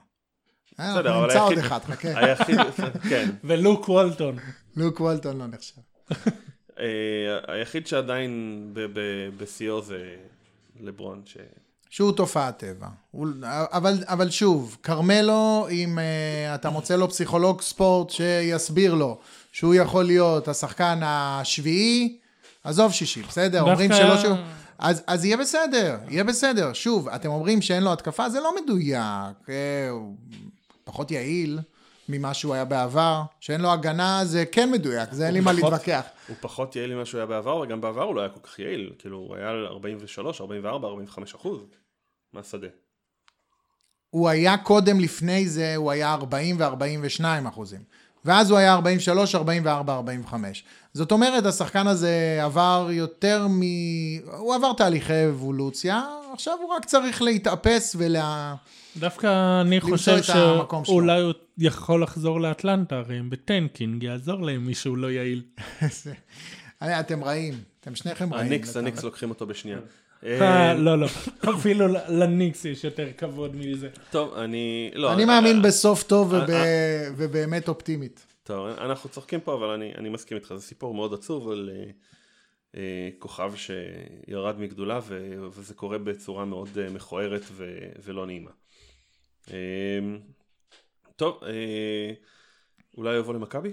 אה, בסדר, אבל נמצא עוד היחיד- אחד, חכה. היחיד, כן. ולוק וולטון. לוק וולטון לא נחשב. היחיד שעדיין בשיאו זה לברון, ש... שהוא תופעת טבע. אבל, אבל שוב, כרמלו, אם uh, אתה מוצא לו פסיכולוג ספורט שיסביר לו שהוא יכול להיות השחקן השביעי, עזוב שישי, בסדר? אומרים שלא שהוא... אז, אז יהיה בסדר, יהיה בסדר. שוב, אתם אומרים שאין לו התקפה, זה לא מדויק. אה, הוא פחות יעיל ממה שהוא היה בעבר. שאין לו הגנה זה כן מדויק, זה אין לי מה להתווכח. הוא פחות יעיל ממה שהוא היה בעבר, וגם בעבר הוא לא היה כל כך יעיל. כאילו, הוא היה על 43, 44, 45 אחוז מהשדה. הוא היה קודם לפני זה, הוא היה 40 ו-42 אחוזים. ואז הוא היה 43, 44, 45. זאת אומרת, השחקן הזה עבר יותר מ... הוא עבר תהליכי אבולוציה, עכשיו הוא רק צריך להתאפס ולה... דווקא אני חושב. שאולי הוא יכול לחזור לאטלנטה, הרי הם בטנקינג, יעזור להם מישהו לא יעיל. אתם רעים, אתם שניכם רעים. הניקס. הניקס לוקחים אותו בשנייה. אה, אה, לא, לא, אפילו לניקס יש יותר כבוד מזה. טוב, אני... לא, אני אה, מאמין בסוף טוב וב- ובאמת אופטימית. טוב, אנחנו צוחקים פה, אבל אני, אני מסכים איתך, זה סיפור מאוד עצוב על אה, אה, כוכב שירד מגדולה, ו, וזה קורה בצורה מאוד אה, מכוערת ו, ולא נעימה. אה, טוב, אה, אולי יבוא למכבי?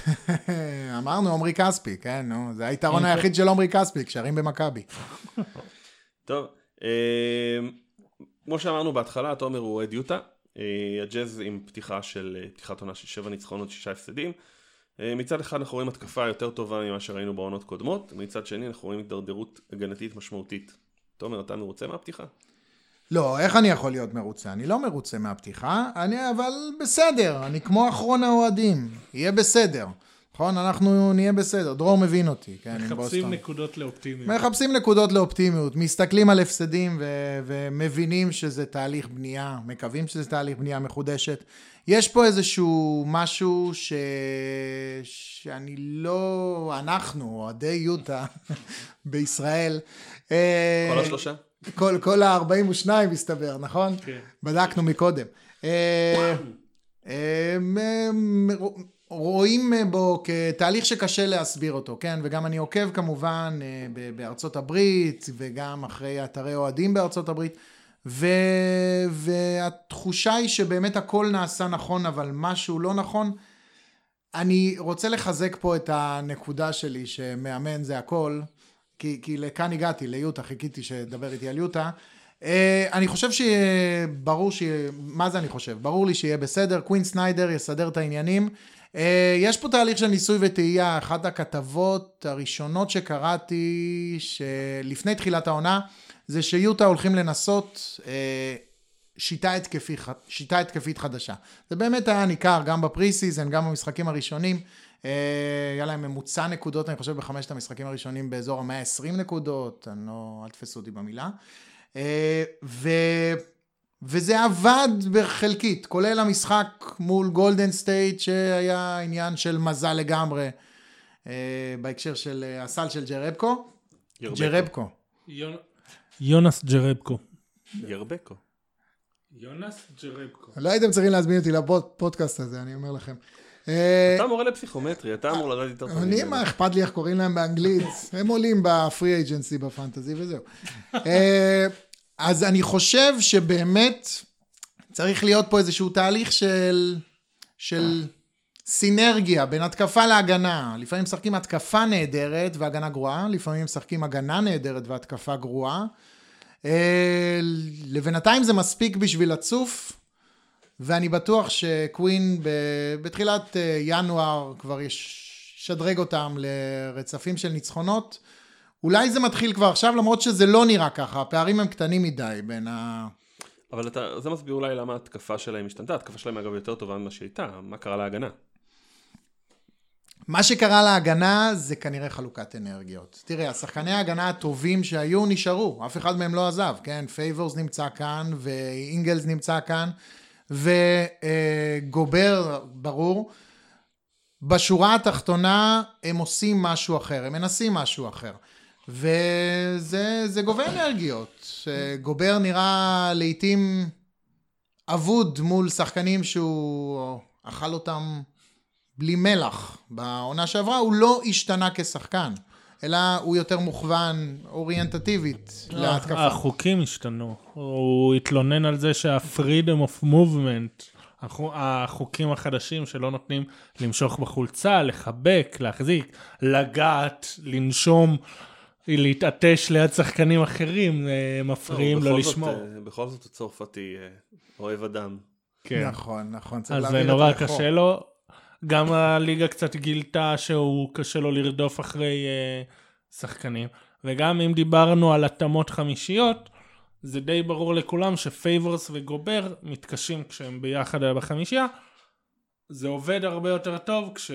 אמרנו עמרי כספי, כן, נו, זה היתרון אוקיי. היחיד של עמרי כספי, קשרים במכבי. טוב, אה, כמו שאמרנו בהתחלה, תומר הוא אוהד יוטה. אה, הג'אז עם פתיחה של, אה, פתיחת עונה של 7 ניצחונות, 6 הפסדים. מצד אחד אנחנו רואים התקפה יותר טובה ממה שראינו בעונות קודמות, מצד שני אנחנו רואים הידרדרות הגנתית משמעותית. תומר, אתה מרוצה מהפתיחה? לא, איך אני יכול להיות מרוצה? אני לא מרוצה מהפתיחה, אני אבל בסדר, אני כמו אחרון האוהדים, יהיה בסדר. נכון? אנחנו נהיה בסדר. דרור מבין אותי, כן, עם מחפשים בוסטון. נקודות לאופטימיות. מחפשים נקודות לאופטימיות, מסתכלים על הפסדים ו- ומבינים שזה תהליך בנייה, מקווים שזה תהליך בנייה מחודשת. יש פה איזשהו משהו ש... שאני לא... אנחנו, אוהדי יוטה בישראל. אה, כל השלושה? כל, כל ה-42 מסתבר, נכון? כן. בדקנו מקודם. אה, אה, מ- מ- רואים בו כתהליך שקשה להסביר אותו, כן? וגם אני עוקב כמובן אה, בארצות הברית, וגם אחרי אתרי אוהדים בארצות הברית, ו... והתחושה היא שבאמת הכל נעשה נכון, אבל משהו לא נכון. אני רוצה לחזק פה את הנקודה שלי, שמאמן זה הכל, כי, כי לכאן הגעתי, ליוטה, חיכיתי שתדבר איתי על יוטה. אה, אני חושב שברור ש... מה זה אני חושב? ברור לי שיהיה בסדר, קווין סניידר יסדר את העניינים. אה, יש פה תהליך של ניסוי וטעייה, אחת הכתבות הראשונות שקראתי שלפני תחילת העונה, זה שיוטה הולכים לנסות אה, שיטה, התקפי, שיטה התקפית חדשה. זה באמת היה ניכר גם ב preseason, גם במשחקים הראשונים. אה, היה להם ממוצע נקודות, אני חושב, בחמשת המשחקים הראשונים באזור ה-120 נקודות, אני לא, אל תתפסו אותי במילה. אה, ו... וזה עבד בחלקית, כולל המשחק מול גולדן סטייט, שהיה עניין של מזל לגמרי, אה, בהקשר של אה, הסל של ג'רבקו. ג'רבקו. יונ- יונס ג'רבקו. ירבקו. יונס ג'רבקו. לא הייתם צריכים להזמין אותי לפודקאסט הזה, אני אומר לכם. אה, אתה מורה לפסיכומטרי, אתה אמור לדעת יותר טוב. אני. מה אכפת לי איך קוראים להם באנגלית? הם עולים ב free agency בפנטזי וזהו. אה, אז אני חושב שבאמת צריך להיות פה איזשהו תהליך של, של סינרגיה בין התקפה להגנה. לפעמים משחקים התקפה נהדרת והגנה גרועה, לפעמים משחקים הגנה נהדרת והתקפה גרועה. אה, לבינתיים זה מספיק בשביל לצוף, ואני בטוח שקווין ב- בתחילת אה, ינואר כבר ישדרג אותם לרצפים של ניצחונות. אולי זה מתחיל כבר עכשיו, למרות שזה לא נראה ככה, הפערים הם קטנים מדי בין ה... אבל אתה, זה מסביר אולי למה ההתקפה שלהם השתנתה. ההתקפה שלהם אגב יותר טובה ממה שהייתה. מה קרה להגנה? מה שקרה להגנה זה כנראה חלוקת אנרגיות. תראה, השחקני ההגנה הטובים שהיו נשארו, אף אחד מהם לא עזב, כן? פייבורס נמצא כאן, ואינגלס נמצא כאן, וגובר, ברור. בשורה התחתונה הם עושים משהו אחר, הם מנסים משהו אחר. וזה זה גובה אנרגיות. גובר נראה לעיתים אבוד מול שחקנים שהוא אכל אותם בלי מלח. בעונה שעברה הוא לא השתנה כשחקן, אלא הוא יותר מוכוון אוריינטטיבית להתקפה. החוקים השתנו. הוא התלונן על זה שה-freedom of movement, החו- החוקים החדשים שלא נותנים למשוך בחולצה, לחבק, להחזיק, לגעת, לנשום, להתעטש ליד שחקנים אחרים, אה, מפריעים לא, לו לשמור. אה, בכל זאת הצרפתי אה, אוהב אדם. כן. נכון, נכון, צריך אז זה נורא. קשה לו. גם הליגה קצת גילתה שהוא קשה לו לרדוף אחרי uh, שחקנים. וגם אם דיברנו על התאמות חמישיות, זה די ברור לכולם שפייבורס וגובר מתקשים כשהם ביחד בחמישייה. זה עובד הרבה יותר טוב כש...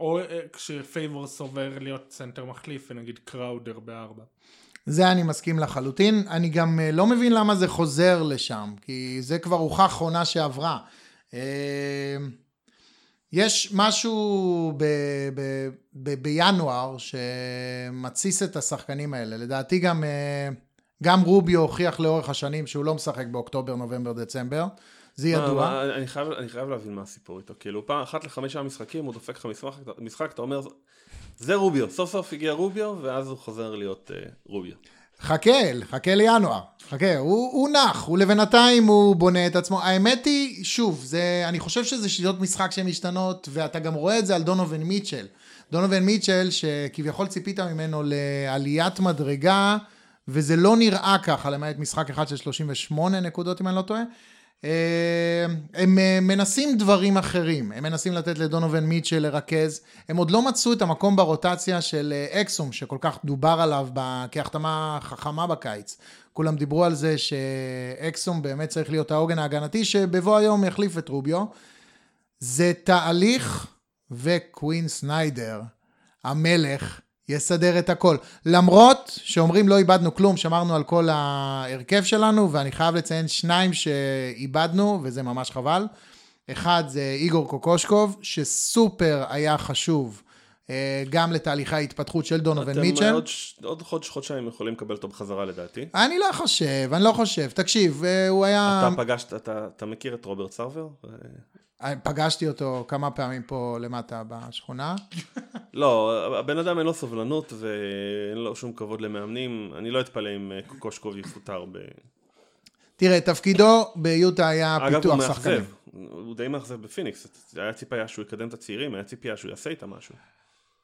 או, אה, כשפייבורס עובר להיות סנטר מחליף ונגיד קראודר בארבע. זה אני מסכים לחלוטין. אני גם אה, לא מבין למה זה חוזר לשם, כי זה כבר הוכח עונה שעברה. יש משהו ב, ב, ב, בינואר שמתסיס את השחקנים האלה. לדעתי גם, אה, גם רוביו הוכיח לאורך השנים שהוא לא משחק באוקטובר, נובמבר, דצמבר. זה מה, ידוע. מה, אני, חייב, אני חייב להבין מה הסיפור איתו. כאילו, פעם אחת לחמישה משחקים הוא דופק לך משחק, משחק אתה אומר, זה רוביו. סוף סוף הגיע רוביו, ואז הוא חוזר להיות uh, רוביו. חכה, חכה לינואר, חכה, הוא, הוא נח, הוא לבינתיים הוא בונה את עצמו. האמת היא, שוב, זה, אני חושב שזה שיטות משחק שהן משתנות, ואתה גם רואה את זה על דונובין מיטשל. דונובין מיטשל, שכביכול ציפית ממנו לעליית מדרגה, וזה לא נראה ככה, למעט משחק אחד של 38 נקודות, אם אני לא טועה. אה, הם אה, מנסים דברים אחרים, הם מנסים לתת לדונובין מיטשל לרכז, הם עוד לא מצאו את המקום ברוטציה של אה, אקסום, שכל כך דובר עליו כהחתמה חכמה בקיץ. כולם דיברו על זה שאקסום באמת צריך להיות העוגן ההגנתי, שבבוא היום יחליף את רוביו. זה תהליך, וקווין סניידר, המלך, יסדר את הכל. למרות שאומרים לא איבדנו כלום, שמרנו על כל ההרכב שלנו, ואני חייב לציין שניים שאיבדנו, וזה ממש חבל. אחד זה איגור קוקושקוב, שסופר היה חשוב אה, גם לתהליכי ההתפתחות של דונובין אתם מיטשל. עוד, ש- עוד חודש, חודשיים יכולים לקבל אותו בחזרה לדעתי. אני לא חושב, אני לא חושב. תקשיב, אה, הוא היה... אתה פגשת, אתה, אתה מכיר את רוברט סרבר? אה, פגשתי אותו כמה פעמים פה למטה בשכונה. לא, הבן אדם אין לו סובלנות ואין לו שום כבוד למאמנים. אני לא אתפלא אם אה, קוקושקוב יפוטר ב... תראה, תפקידו ביוטה היה אגב, הוא פיתוח מאכזב. שחקנים. הוא די מאכזב בפיניקס. היה ציפייה שהוא יקדם את הצעירים, היה ציפייה שהוא יעשה איתם משהו.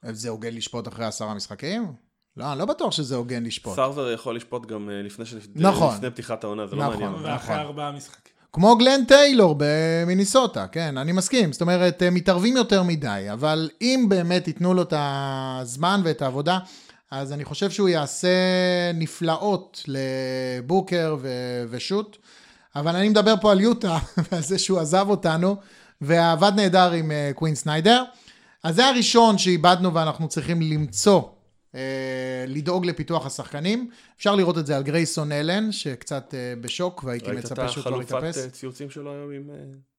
זה הוגן לשפוט אחרי עשרה משחקים? לא, אני לא בטוח שזה הוגן לשפוט. סרבר יכול לשפוט גם אה, לפני, שנפ... נכון. לפני פתיחת העונה, זה לא נכון. מעניין. ואחרי נכון. ארבעה משחקים. כמו גלן טיילור במיניסוטה, כן, אני מסכים. זאת אומרת, הם מתערבים יותר מדי, אבל אם באמת ייתנו לו את הזמן ואת העבודה, אז אני חושב שהוא יעשה נפלאות לבוקר ו- ושוט. אבל אני מדבר פה על יוטה, ועל זה שהוא עזב אותנו, ועבד נהדר עם אה, קווין סניידר. אז זה הראשון שאיבדנו ואנחנו צריכים למצוא, לדאוג לפיתוח השחקנים. אפשר לראות את זה על גרייסון אלן, שקצת אה, בשוק, והייתי ראית את מצפה שהוא כבר החלופת יתאפס. אה, ציוצים שלו היום עם... אה,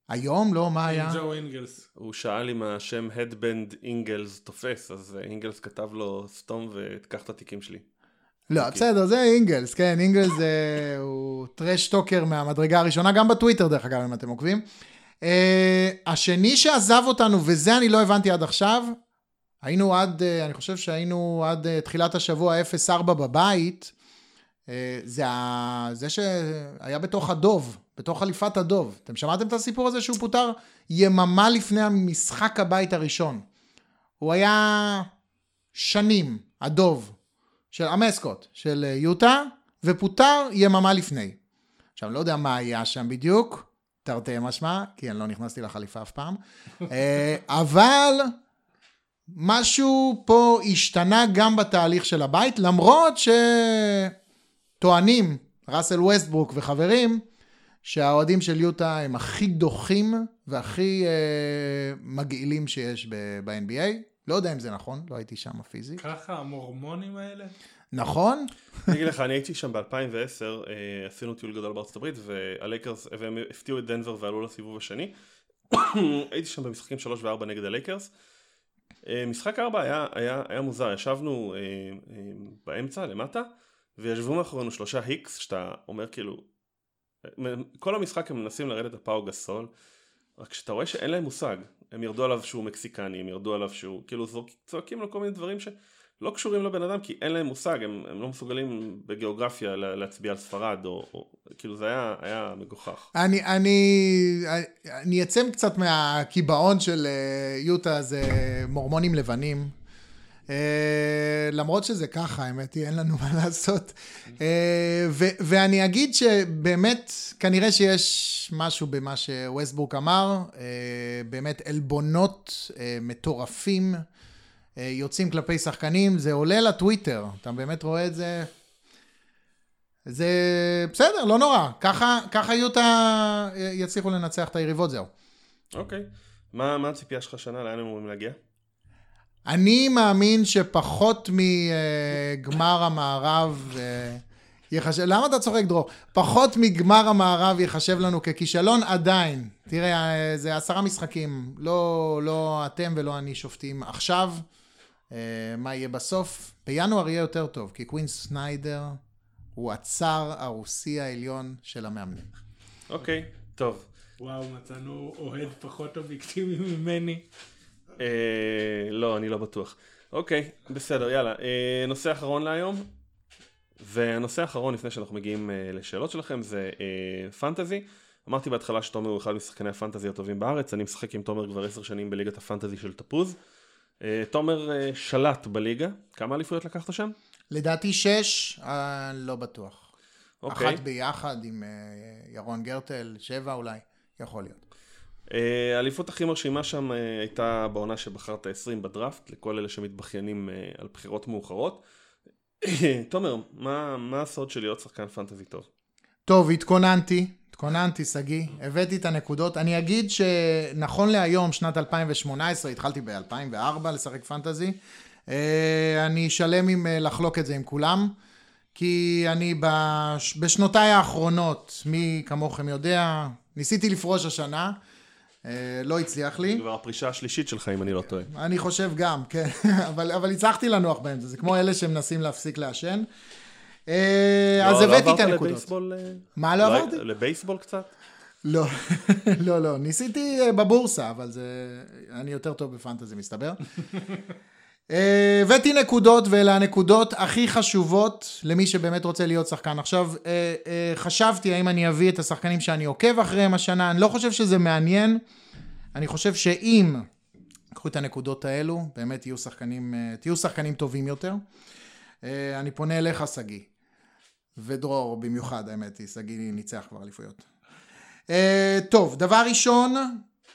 היום? לא, מה היה? עם ג'ו אינגלס. הוא שאל אם השם הדבנד אינגלס תופס, אז אה, אינגלס כתב לו סתום ותקח את התיקים שלי. לא, בסדר, זה אינגלס, כן, אינגלס זה... הוא טרש טוקר מהמדרגה הראשונה, גם בטוויטר דרך אגב, אם אתם עוקבים. אה, השני שעזב אותנו, וזה אני לא הבנתי עד עכשיו, היינו עד, אה, אני חושב שהיינו עד אה, תחילת השבוע 0-4 בבית, אה, זה, ה... זה שהיה בתוך הדוב, בתוך חליפת הדוב. אתם שמעתם את הסיפור הזה שהוא פוטר יממה לפני המשחק הבית הראשון? הוא היה שנים, הדוב, של המסקוט, של יוטה, ופוטר יממה לפני. עכשיו, אני לא יודע מה היה שם בדיוק, תרתי משמע, כי אני לא נכנסתי לחליפה אף פעם, אבל משהו פה השתנה גם בתהליך של הבית, למרות שטוענים, ראסל ווסטברוק וחברים, שהאוהדים של יוטה הם הכי דוחים והכי אה, מגעילים שיש ב- ב-NBA. לא יודע אם זה נכון, לא הייתי שם פיזית. ככה המורמונים האלה? נכון? אני אגיד לך, אני הייתי שם ב-2010, אה, עשינו טיול גדול בארצות הברית, והלייקרס, והם הפתיעו את דנבר ועלו לסיבוב השני. הייתי שם במשחקים 3 ו-4 נגד הלייקרס. אה, משחק 4 היה, היה, היה מוזר, ישבנו אה, אה, באמצע, למטה, וישבו מאחורינו שלושה היקס, שאתה אומר כאילו, כל המשחק הם מנסים לרדת הפאו גסול, רק שאתה רואה שאין להם מושג. הם ירדו עליו שהוא מקסיקני, הם ירדו עליו שהוא, כאילו זורק- צועקים לו כל מיני דברים שלא קשורים לבן אדם, כי אין להם מושג, הם, הם לא מסוגלים בגיאוגרפיה לה- להצביע על ספרד, או, או כאילו זה היה, היה מגוחך. אני, אני, אני אצא קצת מהקיבעון של אה, יוטה, זה מורמונים לבנים. אה, למרות שזה ככה, האמת היא, אין לנו מה לעשות. אה, ו- ואני אגיד שבאמת, כנראה שיש משהו במה שווסטבורק אמר, אה, באמת עלבונות אה, מטורפים אה, יוצאים כלפי שחקנים, זה עולה לטוויטר, אתה באמת רואה את זה? זה בסדר, לא נורא, ככה, ככה יוטה אה, יצליחו לנצח את היריבות, זהו. אוקיי. מה מה הציפייה שלך שנה? לאן הם אמורים להגיע? אני מאמין שפחות מגמר המערב אה, יחשב, למה אתה צוחק דרור? פחות מגמר המערב יחשב לנו ככישלון עדיין. תראה, אה, זה עשרה משחקים, לא, לא אתם ולא אני שופטים עכשיו. אה, מה יהיה בסוף? בינואר יהיה יותר טוב, כי קווין סניידר הוא הצאר הרוסי העליון של המאמנים. אוקיי, טוב. וואו, מצאנו אוהד פחות אובייקטיבי ממני. אה, לא, אני לא בטוח. אוקיי, בסדר, יאללה. אה, נושא אחרון להיום. והנושא האחרון, לפני שאנחנו מגיעים אה, לשאלות שלכם, זה אה, פנטזי. אמרתי בהתחלה שתומר הוא אחד משחקני הפנטזי הטובים בארץ, אני משחק עם תומר כבר עשר שנים בליגת הפנטזי של תפוז. אה, תומר אה, שלט בליגה, כמה אליפויות לקחת שם? לדעתי שש, אה, לא בטוח. אוקיי. אחת ביחד עם אה, ירון גרטל, שבע אולי, יכול להיות. האליפות הכי מרשימה שם הייתה בעונה שבחרת 20 בדראפט, לכל אלה שמתבכיינים על בחירות מאוחרות. תומר, מה, מה הסוד של להיות שחקן פנטזי טוב? טוב, התכוננתי, התכוננתי, שגיא, הבאתי את הנקודות. אני אגיד שנכון להיום, שנת 2018, התחלתי ב-2004 לשחק פנטזי. אה, אני שלם עם אה, לחלוק את זה עם כולם, כי אני בש... בשנותיי האחרונות, מי כמוכם יודע, ניסיתי לפרוש השנה, אה, לא הצליח לי. כבר הפרישה השלישית שלך, אם אני לא טועה. אני חושב גם, כן, אבל, אבל הצלחתי לנוח באמצע, זה כמו אלה שמנסים להפסיק לעשן. אה, אז לא- לא הבאתי את הנקודות. אה? מה לא עברתי? לבייסבול קצת? לא, לא, לא, ניסיתי אה, בבורסה, אבל זה... אני יותר טוב בפנטזי, מסתבר. הבאתי נקודות, ואלה הנקודות הכי חשובות למי שבאמת רוצה להיות שחקן. עכשיו, חשבתי האם אני אביא את השחקנים שאני עוקב אחריהם השנה, אני לא חושב שזה מעניין. אני חושב שאם קחו את הנקודות האלו, באמת תהיו שחקנים, תהיו שחקנים טובים יותר. אני פונה אליך, שגיא. ודרור במיוחד, האמת היא, שגיא ניצח כבר אליפויות. אה, טוב, דבר ראשון,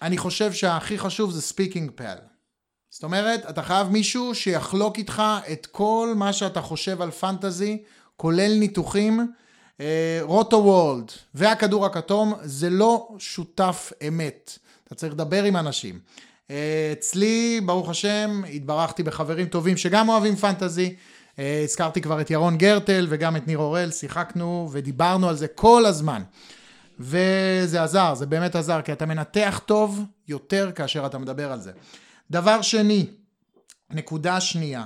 אני חושב שהכי חשוב זה speaking pal. זאת אומרת, אתה חייב מישהו שיחלוק איתך את כל מה שאתה חושב על פנטזי, כולל ניתוחים. Rotoworld והכדור הכתום זה לא שותף אמת. אתה צריך לדבר עם אנשים. אה, אצלי, ברוך השם, התברכתי בחברים טובים שגם אוהבים פנטזי. אה, הזכרתי כבר את ירון גרטל וגם את ניר אורל, שיחקנו ודיברנו על זה כל הזמן. וזה עזר, זה באמת עזר, כי אתה מנתח טוב יותר כאשר אתה מדבר על זה. דבר שני, נקודה שנייה,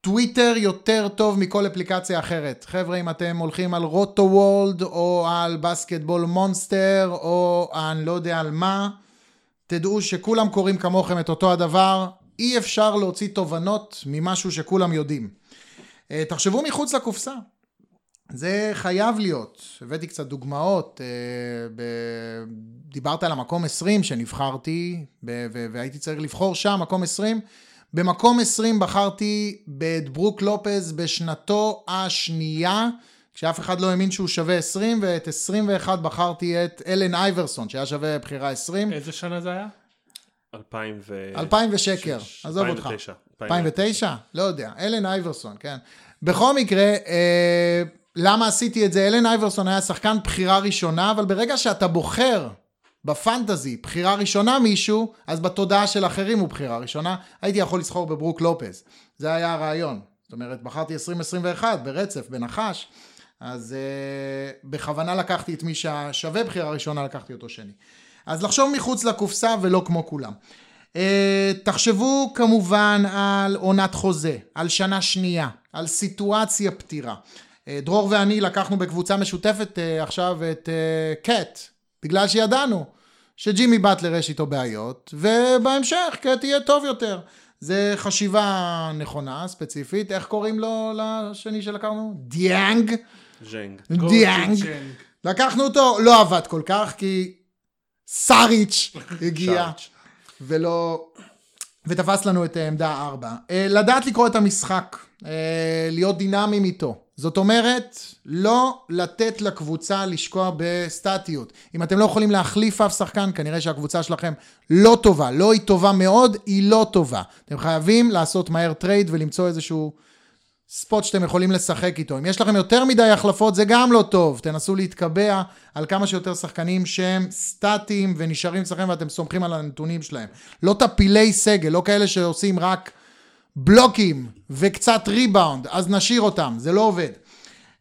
טוויטר יותר טוב מכל אפליקציה אחרת. חבר'ה, אם אתם הולכים על רוטו וולד, או על בסקטבול מונסטר, או אני לא יודע על מה, תדעו שכולם קוראים כמוכם את אותו הדבר, אי אפשר להוציא תובנות ממשהו שכולם יודעים. אה, תחשבו מחוץ לקופסה. זה חייב להיות. הבאתי קצת דוגמאות. אה. דיברת על המקום 20 שנבחרתי. והייתי צריך לבחור שם, מקום 20. במקום 20 בחרתי את ברוק לופז בשנתו השנייה, כשאף אחד לא האמין שהוא שווה 20, ואת 21 בחרתי את אלן אייברסון, שהיה שווה בחירה 20. איזה שנה זה היה? 2000 ו... 2000 ושקר, עזוב אותך. 2009. 2009? לא יודע, אלן אייברסון, כן. בכל מקרה, אה, למה עשיתי את זה? אלן אייברסון היה שחקן בחירה ראשונה, אבל ברגע שאתה בוחר בפנטזי בחירה ראשונה מישהו, אז בתודעה של אחרים הוא בחירה ראשונה. הייתי יכול לסחור בברוק לופז. זה היה הרעיון. זאת אומרת, בחרתי 2021 ברצף, בנחש, אז uh, בכוונה לקחתי את מי ששווה בחירה ראשונה, לקחתי אותו שני. אז לחשוב מחוץ לקופסה ולא כמו כולם. אה, תחשבו כמובן על עונת חוזה, על שנה שנייה, על סיטואציה פתירה. אה, דרור ואני לקחנו בקבוצה משותפת אה, עכשיו את אה, KAT, בגלל שידענו שג'ימי באטלר יש איתו בעיות, ובהמשך KAT יהיה טוב יותר. זה חשיבה נכונה, ספציפית. איך קוראים לו לשני שלקחנו? דיאנג. ז'נג. דיאנג. לקחנו אותו, לא עבד כל כך, כי סאריץ' הגיע, סאריץ'. ולא... ותפס לנו את עמדה 4. לדעת לקרוא את המשחק, אה, להיות דינמיים איתו. זאת אומרת, לא לתת לקבוצה לשקוע בסטטיות. אם אתם לא יכולים להחליף אף שחקן, כנראה שהקבוצה שלכם לא טובה. לא היא טובה מאוד, היא לא טובה. אתם חייבים לעשות מהר trade ולמצוא איזשהו spot שאתם יכולים לשחק איתו. אם יש לכם יותר מדי החלפות, זה גם לא טוב. תנסו להתקבע על כמה שיותר שחקנים שהם סטטיים ונשארים אצלכם ואתם סומכים על הנתונים שלהם. לא טפילי סגל, לא כאלה שעושים רק... בלוקים וקצת ריבאונד, אז נשאיר אותם, זה לא עובד.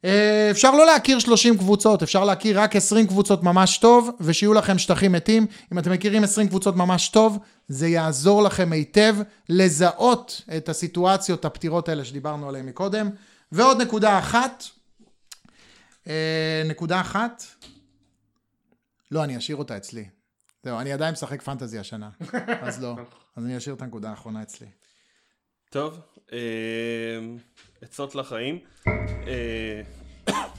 אה, אפשר לא להכיר 30 קבוצות, אפשר להכיר רק 20 קבוצות ממש טוב, ושיהיו לכם שטחים מתים. אם אתם מכירים 20 קבוצות ממש טוב, זה יעזור לכם היטב לזהות את הסיטואציות הפתירות האלה שדיברנו עליהן מקודם. ועוד נקודה אחת, אה, נקודה אחת, לא, אני אשאיר אותה אצלי. זהו, אני עדיין משחק פנטזי השנה, אז לא. אז אני אשאיר את הנקודה האחרונה אצלי. טוב, אה, עצות לחיים. אה,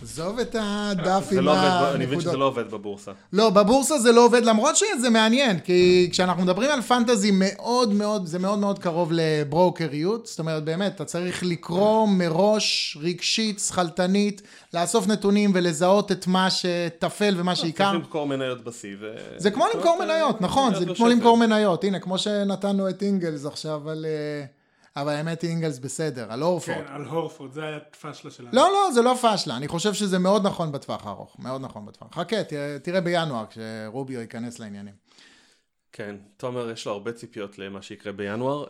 עזוב את הדף עם לא הנקודות. אני מבין שזה לא עובד בבורסה. לא, בבורסה זה לא עובד, למרות שזה מעניין, כי כשאנחנו מדברים על פנטזי מאוד מאוד, זה מאוד מאוד קרוב לברוקריות, זאת אומרת, באמת, אתה צריך לקרוא מראש, רגשית, שכלתנית, לאסוף נתונים ולזהות את מה שטפל ומה שעיקר. צריך למכור מניות בשיא. ו... זה כמו למכור מניות, נכון, זה כמו למכור מניות. הנה, כמו שנתנו את אינגלס עכשיו על... Uh, אבל האמת היא אינגלס בסדר, על הורפורד. כן, על הורפורד, זה היה פשלה שלנו. לא, לא, זה לא פשלה, אני חושב שזה מאוד נכון בטווח הארוך, מאוד נכון בטווח. חכה, תראה, תראה בינואר כשרוביו ייכנס לעניינים. כן, תומר יש לו הרבה ציפיות למה שיקרה בינואר.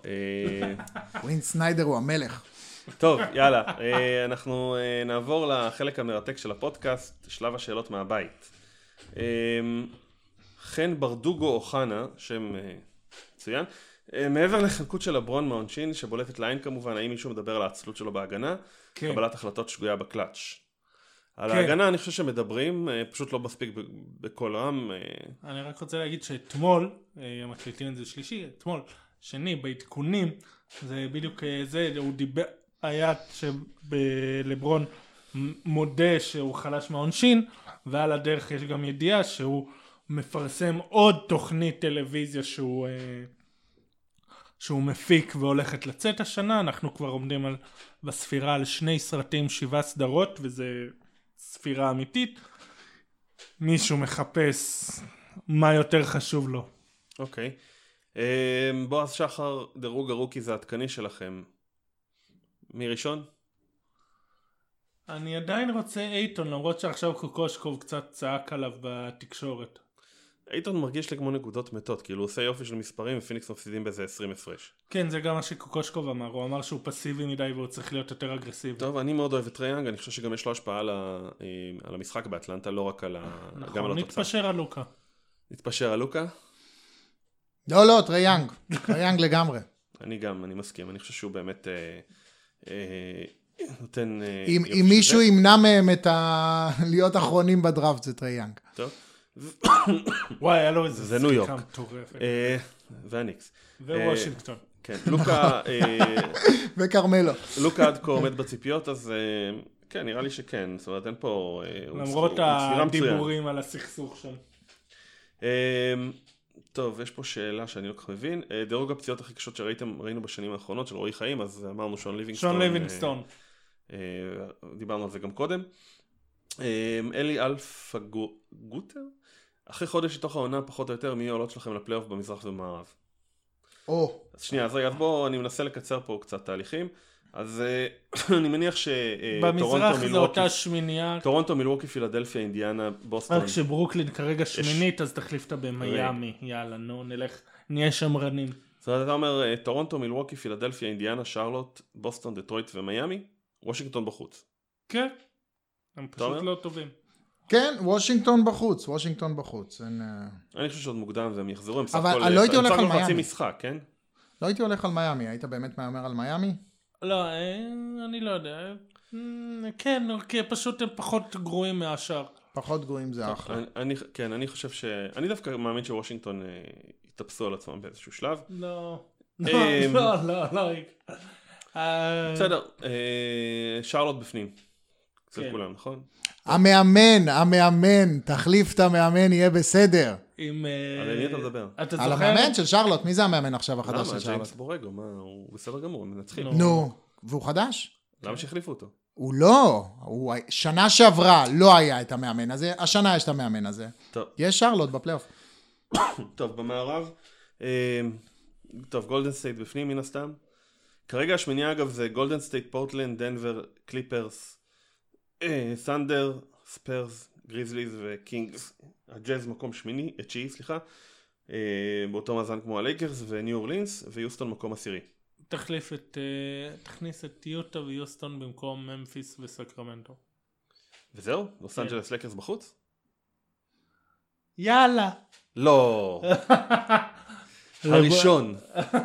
ווין אה, סניידר הוא המלך. טוב, יאללה, אה, אנחנו אה, נעבור לחלק המרתק של הפודקאסט, שלב השאלות מהבית. חן ברדוגו אוחנה, שם מצוין, מעבר לחלקות של הברון מהעונשין, שבולטת לעין כמובן, האם מישהו מדבר על העצלות שלו בהגנה? כן. קבלת החלטות שגויה בקלאץ'. על כן. ההגנה אני חושב שמדברים, אה, פשוט לא מספיק בקול רם. אה. אני רק רוצה להגיד שאתמול, מקליטים את זה שלישי, אתמול, שני, בעדכונים, זה בדיוק זה, הוא דיבר, היה שלברון מודה שהוא חלש מהעונשין, ועל הדרך יש גם ידיעה שהוא מפרסם עוד תוכנית טלוויזיה שהוא... שהוא מפיק והולכת לצאת השנה, אנחנו כבר עומדים על, בספירה על שני סרטים, שבעה סדרות, וזה ספירה אמיתית. מישהו מחפש מה יותר חשוב לו. אוקיי. אוקיי. אמ, בועז שחר, דירוג ה rookies העדכני שלכם. מי ראשון? אני עדיין רוצה אייטון, למרות שעכשיו קוקושקוב קצת צעק עליו בתקשורת. אייטון מרגיש לי כמו נקודות מתות, כאילו הוא עושה יופי של מספרים ופיניקס מפסידים באיזה 20 הפרש. כן, זה גם מה שקוקושקוב אמר, הוא אמר שהוא פסיבי מדי והוא צריך להיות יותר אגרסיבי. טוב, אני מאוד אוהב את טריי יאנג, אני חושב שגם יש לו השפעה על, ה... אה, על המשחק באטלנטה, לא רק על, ה... נכון, גם על התוצאה. נתפשר על לוקה. נתפשר על לוקה? לא, לא, טריי יאנג, טריי יאנג לגמרי. אני גם, אני מסכים, אני חושב שהוא באמת... אה, אה, נותן... אה, אם, אם מישהו ימנע מהם את ה... להיות אחרונים בדראפט זה טריי יאנג. טוב. וואי, היה לו איזה זה ניו יורק. אה, והניקס. ווושינגטון. אה, כן, לוקה... אה, וכרמלו. לוקה עד כה עומד בציפיות, אז כן, נראה לי שכן. זאת אומרת, אין פה... למרות הדיבורים על הסכסוך שם. טוב, יש פה שאלה שאני לא כל כך מבין. דירוג הפציעות הכי קשות שראיתם, ראינו בשנים האחרונות של רועי חיים, אז אמרנו שון ליבינגסטון. שון ליבינגסטון. דיברנו על זה גם קודם. אלי אלפא גוטר? אחרי חודש לתוך העונה פחות או יותר מי העולות שלכם לפלייאוף במזרח ובמערב. או. אז שנייה, אז רגע, אז בואו, אני מנסה לקצר פה קצת תהליכים. אז אה, אני מניח שטורונטו, במזרח זה אותה שמיניה. טורונטו, מילווקי, פילדלפיה, אינדיאנה, בוסטון. רק שברוקלין כרגע שמינית, אז תחליף אותה במיאמי. יאללה, נו, נלך, נהיה שמרנים. זאת אומרת, אתה אומר אה, טורונטו, מילווקי, פילדלפיה, אינדיאנה, שרלוט, בוסטון, דטרויט ומיאמי, וושינגטון בחוץ. כן, הם פשוט לא טובים. כן, וושינגטון בחוץ, וושינגטון בחוץ. אין... אה, אני חושב שעוד מוקדם והם יחזרו, הם סך הכל... אבל לא הייתי הולך על מיאמי. משחק, כן? לא הייתי הולך על מיאמי, היית באמת מהמר על מיאמי? לא, אה, אני לא יודע. אה, כן, כי פשוט הם פחות גרועים מהשאר. פחות גרועים זה אחלה. אני, כן, אני חושב ש... אני דווקא מאמין שוושינגטון יתאפסו על עצמם באיזשהו שלב. לא. לא, לא, לא, לא. בסדר, שרלוט בפנים. אצל כן. כולם, נכון? המאמן, המאמן, תחליף את המאמן, יהיה בסדר. עם... אה, על מי אתה מדבר? אתה על זוכר? המאמן של שרלוט, מי זה המאמן עכשיו החדש למה? של שרלוט? ג'יימס בורגו, מה, הוא בסדר גמור, הם מנצחים. נו. והוא חדש? למה שהחליפו אותו? הוא לא, הוא שנה שעברה לא היה את המאמן הזה, השנה יש את המאמן הזה. טוב, יש שרלוט בפלייאוף. טוב, במערב, אה, טוב, גולדן סטייט בפנים מן הסתם. כרגע השמינייה אגב זה גולדן סטייט, פורטלנד, דנבר, קליפרס, אה, ת'אנדר, ספיירס, גריזליז וקינגס. הג'אז מקום שמיני, אה, תשיעי, סליחה. אה, באותו מאזן כמו הלייקרס וניו אורלינס, ויוסטון מקום עשירי. תחליף את... אה, תכניס את יוטה ויוסטון במקום ממפיס וסקרמנטו. וזהו? לוס אנג'לס לייקרס בחוץ? יאללה. לא. הראשון.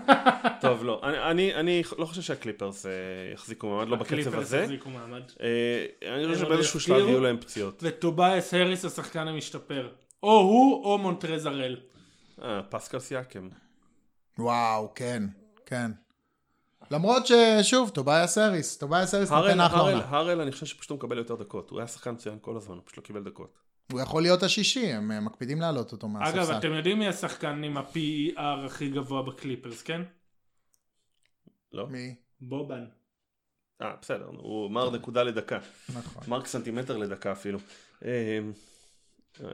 טוב, לא. אני, אני, אני לא חושב שהקליפרס אה, יחזיקו מעמד, לא בקצב הקליפרס הזה. החזיקו מעמד. אה, אני חושב שבאיזשהו שלב. יהיו להם פציעות. וטובייס האריס השחקן המשתפר. או הוא או מונטרז הראל. אה, פסקל סיאקם. וואו, כן, כן. למרות ששוב, טובייס האריס, טובייס האריס, נותן אחלה עונה. הארל, אני חושב שפשוט הוא מקבל יותר דקות. הוא היה שחקן מצוין כל הזמן, הוא פשוט לא קיבל דקות. הוא יכול להיות השישי, הם אה, מקפידים להעלות אותו אגב, מהספסל. אתם יודעים מי השחקן עם ה-PER הכי גבוה בקליפרס, כן? לא? מי? בובן. אה, בסדר, הוא מר נקודה לדקה. נכון. מרק סנטימטר לדקה אפילו. אה,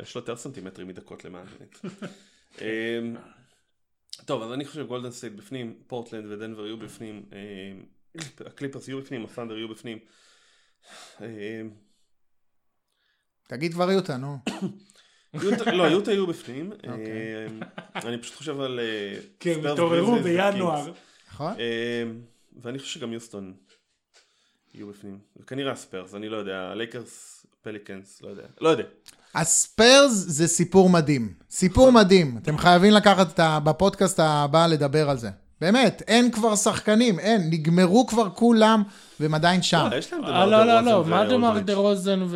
יש לו יותר סנטימטרים מדקות למען האמת. אה, טוב, אז אני חושב גולדן סטייט בפנים, פורטלנד ודנבר יהיו בפנים, אה, הקליפרס יהיו בפנים, הסנדר יהיו בפנים. תגיד כבר יוטה, נו. לא, יוטה יהיו בפנים. אוקיי. אה, אני פשוט חושב על... אה, כן, התעוררו בינואר. נכון? אה, ואני חושב שגם יוסטון יהיו בפנים. וכנראה הספיירס, אני לא יודע, הלייקרס, פליקנס, לא יודע. לא יודע. הספיירס זה סיפור מדהים. סיפור מדהים. אתם חייבים לקחת את ה... בפודקאסט הבא לדבר על זה. באמת, אין כבר שחקנים, אין. נגמרו כבר כולם, והם עדיין שם. אה, יש להם אה, דמר לא, לא, דה לא, רוזן מה דמר ואולדריץ'. דה רוזן דמר.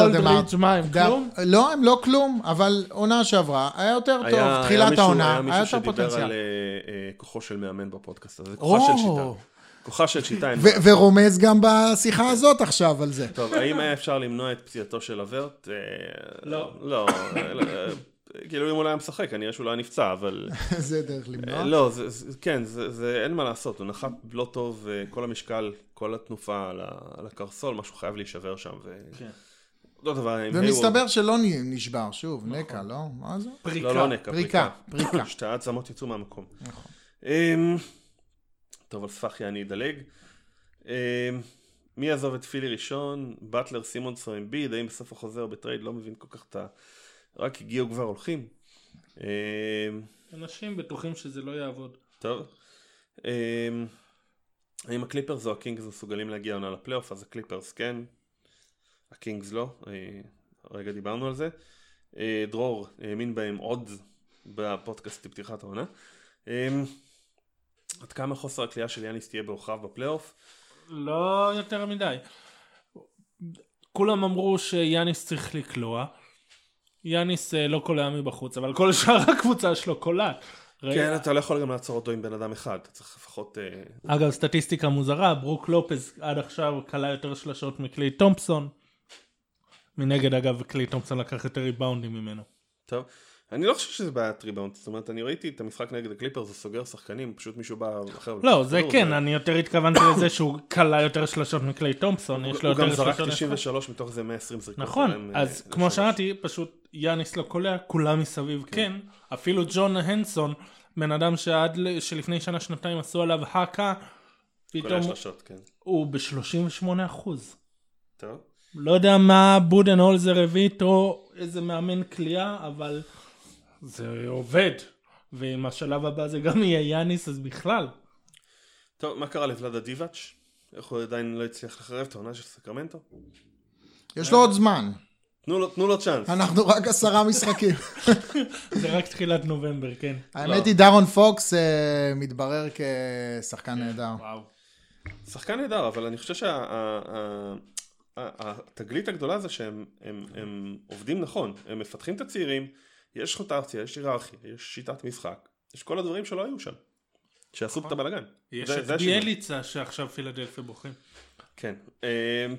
ואולדריץ', מה הם כלום? לא, הם לא כלום, אבל עונה שעברה היה יותר טוב. תחילת העונה, היה היה מישהו יותר שדיבר פוטנציאל. על אה, אה, כוחו של מאמן בפודקאסט הזה. כוחה של. שיטה. כוחה של שיטה. ורומז גם בשיחה הזאת עכשיו על זה. טוב, האם היה אפשר למנוע את פציעתו של אברט? אה, לא. לא. אה, אה, כאילו אם הוא לא היה משחק, כנראה שהוא לא היה נפצע, אבל... זה דרך אה, למנוע. לא, זה- זה- כן, זה- זה אין מה לעשות, הוא נחת לא טוב, אה, כל המשקל, כל התנופה על הקרסול, משהו חייב להישבר שם. ו- כן. אותו דבר עם ומסתבר שלא נשבר, שוב, נקע, לא? מה זה? פריקה. לא, לא נקע, פריקה, פריקה. פריקה. שתי העצמות יצאו מהמקום. נכון. אמ, טוב, על ספחיה אני אדלג. אמ, מי יעזוב את פילי ראשון? באטלר, סימונס או אמביד? האם בסוף החוזר ב trade? לא מבין כל כך את ה... רק הגיעו כבר הולכים. אמ, אנשים בטוחים שזה לא יעבוד. טוב. אמ, האם הקליפרס או הקינגס מסוגלים להגיע עונה לפלייאוף? אז הקליפרס כן, הקינגס לא. אה, הרגע דיברנו על זה. אה, דרור האמין בהם עוד בפודקאסט לפתיחת העונה. אמ, עד כמה חוסר הקליעה של יאניס תהיה בעוכריו בפלייאוף? לא יותר מדי. כולם אמרו שיאניס צריך לקלוע. יאניס אה, לא קולע מבחוץ, אבל כל שאר הקבוצה שלו קולעת. כן, אתה לא יכול גם לעצור אותו עם בן אדם אחד, אתה צריך לפחות... אה, אגב, סטטיסטיקה מוזרה, ברוק לופז עד עכשיו קלע יותר שלשות מקליי תומפסון. מנגד, אגב, קליי תומפסון לקח יותר ריבאונדים ממנו. טוב. אני לא חושב שזה בעיית ריבאונד, זאת אומרת, אני ראיתי את המשחק נגד הקליפרס, הוא סוגר שחקנים, פשוט מישהו בא אחר. לא, זה כן, אני יותר התכוונתי לזה שהוא קלע יותר שלשות מקליי תומפסון, יש לו הוא יותר גם זרק שלשות. 93 מתוך זה 120 זריקות. נכון, אה, אז. כמו שאמרתי, פשוט יאניס לא קולע, כולם מסביב כן, אפילו ג'ון הנסון, בן אדם שעד ל- שלפני שנה שנתיים עשו עליו האקה, פתאום שלושות, כן. הוא ב-38 אחוז. טוב. לא יודע מה בודן הולזר הביא איתו, איזה מאמן כליאה, אבל זה עובד. ואם השלב הבא זה גם יהיה יאניס, אז בכלל. טוב, מה קרה לוולדה דיבאץ'? איך הוא עדיין לא הצליח לחרב את העונה של סקרמנטו? יש לו עוד זמן. תנו לו, תנו לו צ'אנס. אנחנו רק עשרה משחקים. זה רק תחילת נובמבר, כן. האמת היא, דארון פוקס אה, מתברר כשחקן נהדר. וואו. שחקן נהדר, אבל אני חושב שהתגלית הגדולה זה שהם הם, הם עובדים נכון. הם מפתחים את הצעירים, יש רוטציה, יש היררכיה, יש שיטת משחק. יש כל הדברים שלא היו שם. שעשו את הבלאגן. יש את. ביאליצה שעכשיו פילדלפיה בוכים. כן. אמ,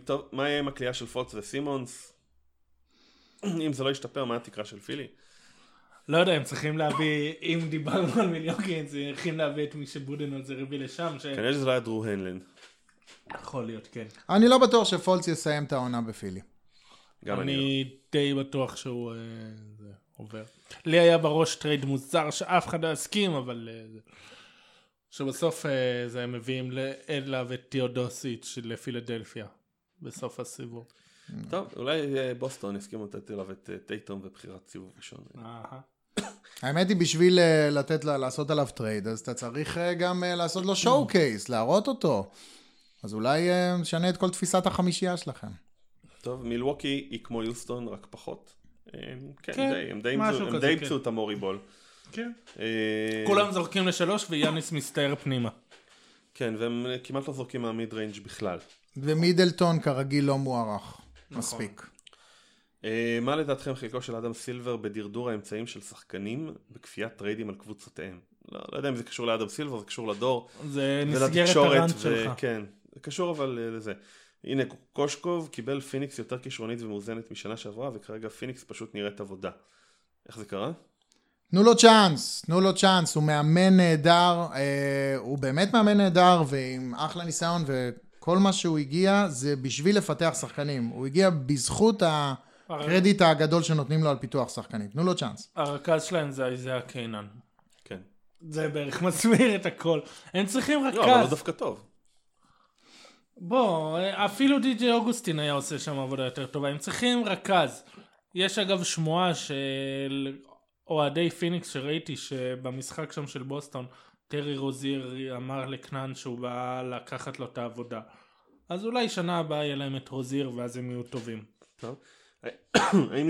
טוב, מה יהיה עם הקליעה של פוקס וסימונס? אם זה לא ישתפר, מה התקרה של פילי? לא יודע, הם צריכים להביא, אם דיברנו על מיליוקי, הם צריכים להביא את מי שבודנולזר הביא לשם, כנראה שזה לא היה דרו הנלן. שיכול להיות, כן. אני לא בטוח שפולץ יסיים את העונה בפילי. גם אני לא. אני די בטוח שהוא אה, זה, עובר. לי היה בראש trade מוזר שאף אחד לא יסכים, אבל... אה, זה- שבסוף אה, זה הם מביאים אליו את תיאודוסיץ' לפילדלפיה, בסוף הסיבוב. טוב, אולי אה, בוסטון יסכימו לתת אליו את אה, טייטום ובחירת סיבוב ראשון. אהה. האמת היא, בשביל אה, לתת לעשות עליו trade, אז אתה צריך גם לעשות לו showcase, להראות אותו. אז אולי נשנה את כל תפיסת החמישייה שלכם. טוב, מילווקי היא כמו יוסטון, רק פחות. כן, כן, די, הם די אימצו- כן. את ה Moreyball. כן. כולם זורקים לשלוש ויאניס מסתער פנימה. כן, והם כמעט לא זורקים מהמיד ריינג' בכלל. ומידלטון כרגיל לא מוערך. נכון. מספיק. אה, מה לדעתכם חלקו של אדם סילבר בדרדור האמצעים של שחקנים בכפיית טריידים על קבוצותיהם? לא, לא יודע אם זה קשור לאדם סילבר, זה קשור לדור. זה ולתקשורת, הרנט ו- שלך. כן, זה קשור אבל אה, לזה. הנה, קושקוב קיבל פיניקס יותר כישרונית ומאוזנת משנה שעברה, וכרגע פיניקס פשוט נראית עבודה. איך זה קרה? תנו לו צ'אנס, תנו לו צ'אנס, הוא מאמן נהדר, אה, הוא באמת מאמן נהדר ועם אחלה ניסיון וכל מה שהוא הגיע זה בשביל לפתח שחקנים. הוא הגיע בזכות הקרדיט הגדול שנותנים לו על פיתוח שחקנים. תנו לו צ'אנס. הרכז שלהם זה איזיה קיינן. כן. זה בערך מסביר את הכל. הם צריכים לא, אבל הוא רכז. דווקא טוב. בוא, אפילו די.ג'יי אוגוסטין היה עושה שם עבודה יותר טובה. הם צריכים רכז. יש אגב שמועה של אוהדי פיניקס שראיתי שבמשחק שם של בוסטון, טרי רוזיר אמר לקנן שהוא בא לקחת לו את העבודה. אז אולי שנה הבאה יהיה להם את רוזיר ואז הם יהיו טובים. טוב. האם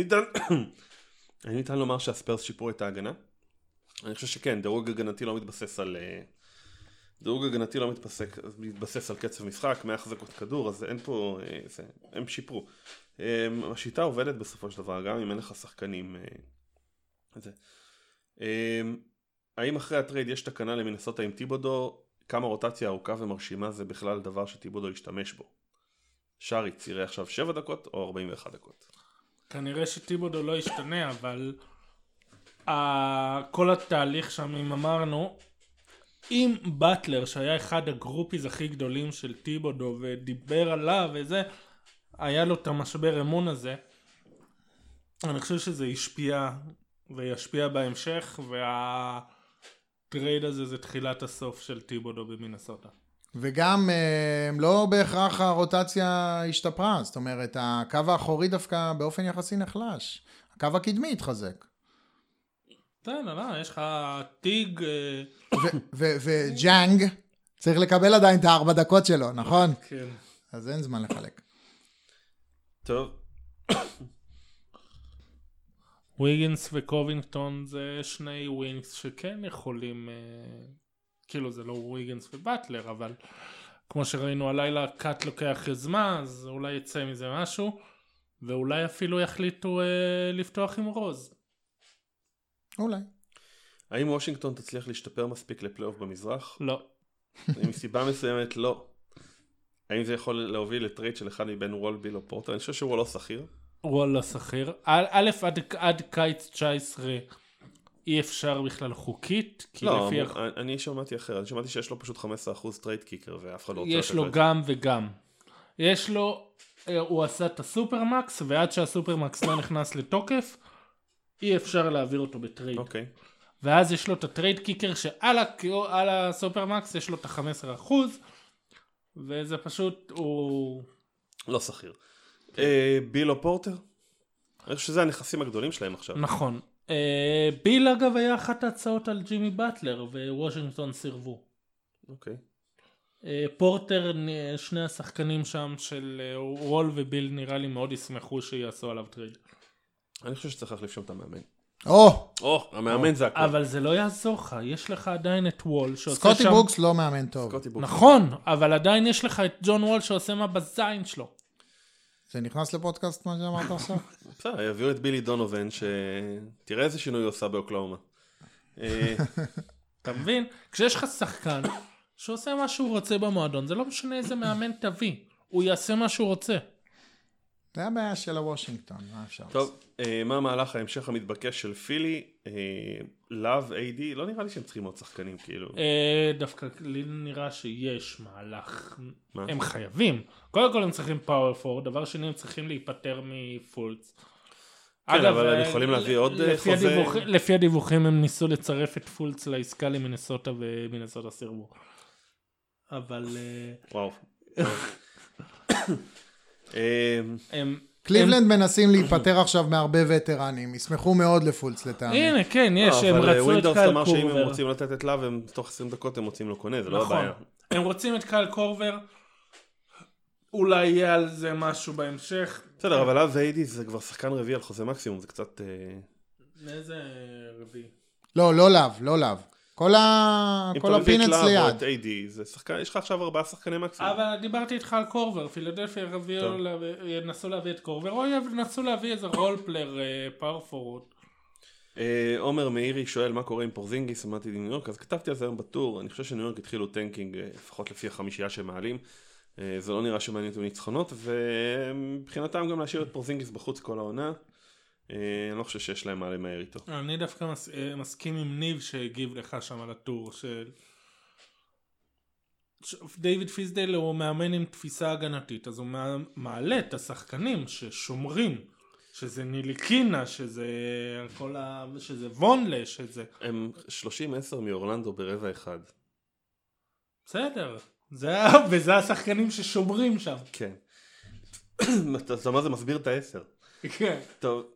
ניתן... לומר שהספרס שיפרו את ההגנה? אני חושב שכן, דירוג הגנתי לא מתבסס על... אה, דירוג הגנתי לא מתבסק, מתבסס על קצב משחק, מהחזקות כדור, אז אין פה... אה, זה, הם שיפרו. אה, השיטה עובדת בסופו של דבר, גם אם אין לך שחקנים. אה, זה. אה, האם אחרי ה trade יש תקנה למינסוטה עם טיבודו, כמה רוטציה ארוכה ומרשימה זה בכלל דבר שטיבודו ישתמש בו? שאריץ' יראה עכשיו 7 דקות או 41 דקות? כנראה שטיבודו לא ישתנה, אבל ה- כל התהליך שם, אם אמרנו, אם באטלר, שהיה אחד ה groupies הכי גדולים של טיבודו ודיבר עליו וזה, היה לו את המשבר אמון הזה, אני חושב שזה השפיע וישפיע בהמשך, וה trade הזה זה תחילת הסוף של טיבודו במינסוטה. וגם אה, לא בהכרח הרוטציה השתפרה, זאת אומרת, הקו האחורי דווקא באופן יחסי נחלש. הקו הקדמי התחזק. בסדר, לא, יש לך טיג, אה, ודיינג צריך לקבל עדיין את הארבע דקות שלו, נכון? כן. אז אין זמן לחלק. טוב, ויגינס וקובינגטון זה שני wings שכן יכולים, אה, כאילו זה לא ויגינס ובאטלר, אבל כמו שראינו הלילה קאט לוקח יוזמה, אז אולי יצא מזה משהו, ואולי אפילו יחליטו אה, לפתוח עם רוז. אולי. האם וושינגטון תצליח להשתפר מספיק לפלייאוף במזרח? לא. מסיבה מסוימת לא. האם זה יכול להוביל ל trade של אחד מבין וול, ביל או פורטר? אני חושב שהוא לא סחיר. וול לא סחיר. א', עד, עד קיץ 19 אי אפשר בכלל חוקית, כי לא, לפי... אני- אני שמעתי אחרת, אני שמעתי שיש לו פשוט 15% trade kicker ואף אחד לא רוצה יש לו גם וגם. יש לו, אה, הוא עשה את ה supermax, ועד שה supermax לא נכנס לתוקף, אי אפשר להעביר אותו. ב trade. אוקיי. ואז יש לו את ה trade kicker שעל על ה supermax יש לו את ה-15%, וזה פשוט, הוא... לא סחיר. אה, ביל או פורטר? אני חושב שזה הנכסים הגדולים שלהם עכשיו. נכון. אה, ביל אגב היה אחת ההצעות על ג'ימי באטלר, ווושינגטון סירבו. אוקיי. אה, פורטר, שני השחקנים שם של וול וביל נראה לי מאוד ישמחו שיעשו עליו trade. אני חושב שצריך להחליף שם את המאמן. או, או, המאמן זה הכל. אבל זה לא יעזור לך, יש לך עדיין את וול שעושה סקוטי שם... ברוקס לא מאמן טוב. סקוטי ברוקס. נכון, אבל עדיין יש לך את ג'ון וול שעושה מה בזין שלו. זה נכנס לפודקאסט מה שאמרת עכשיו? בסדר, יביאו את בילי דונובן, שתראה איזה שינוי הוא עושה באוקלהומה. אה, אתה מבין? כשיש לך שחקן שעושה מה שהוא רוצה במועדון, זה לא משנה איזה מאמן תביא, הוא יעשה מה שהוא רוצה. זה הבעיה של הוושינגטון, מה אפשר לעשות? טוב, אה, מה מהלך ההמשך המתבקש של פילי? אה, לאב, איי-די, לא נראה לי שהם צריכים עוד שחקנים, כאילו. אה, דווקא לי נראה שיש מהלך, מה? הם חייבים. קודם כל הם צריכים פאוור פור, דבר שני הם צריכים להיפטר מפולץ. כן, אבל הם אה, יכולים להביא עוד, אה, לפי חוזה? הדיווח- לפי הדיווחים הם ניסו לצרף את פולץ לעסקה למינסוטה ומינסוטה סירבו. אבל אה, וואו. אה, הם... קליבלנד מנסים להיפטר עכשיו מהרבה וטרנים, ישמחו מאוד לפולץ לטעמי. הנה, כן, יש, לא, הם אבל רצו את ווינדורס קייל אמר שאם הם קורבר. רוצים לתת את לאב, הם תוך 20 דקות הם מוצאים לו קונה, זה לא נכון. הבעיה. הם רוצים את קייל קורבר, אולי יהיה על זה משהו בהמשך. בסדר, אבל לאב ואיידי זה כבר שחקן רביעי על חוזה מקסימום, זה קצת... אה, איזה רביעי? לא, לא לאו, לא לאו. כל ה- אם כל אתה מביא את הפינץ ליד. את איידי, זה שחקן, יש לך עכשיו ארבעה שחקני מקסימום. אבל דיברתי איתך על קורבר, פילדלפיה ינסו להביא את קורבר, או ינסו להביא איזה רול פלייר פאור פורוד. אה, עומר מאירי שואל מה קורה עם פורזינגיס, אמרתי ניו יורק, אז כתבתי על זה היום בטור, אני חושב שניו יורק התחילו טנקינג, אה, לפחות לפי החמישייה שהם מעלים. אה, זה לא נראה שמעניין אותם ניצחונות, ומבחינתם גם להשאיר את פורזינגיס בחוץ כל העונה. אה, אני לא חושב שיש להם מה למהר איתו. אני דווקא מס- אה, מסכים עם ניב שהגיב לך שם על הטור של... דיוויד פיסדל הוא מאמן עם תפיסה הגנתית, אז הוא מע- מעלה את השחקנים ששומרים, שזה ניליקינה, שזה כל ה... שזה וונלה, שזה... הם 30-10 מאורלנדו ברבע אחד. בסדר, זה וזה השחקנים ששומרים שם. כן. אתה אתה מה זה מסביר את העשר. כן. טוב.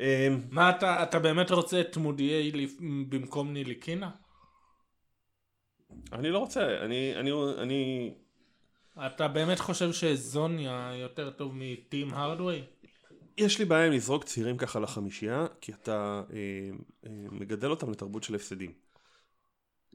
אמ, מה אתה, אתה באמת רוצה את מודיעי במקום ניליקינה? אני לא רוצה, אני, אני, אני, אתה באמת חושב שזוניה יותר טוב מטים הרדווי? יש לי בעיה עם לזרוק צעירים ככה לחמישייה, כי אתה אה, אה, מגדל אותם לתרבות של הפסדים.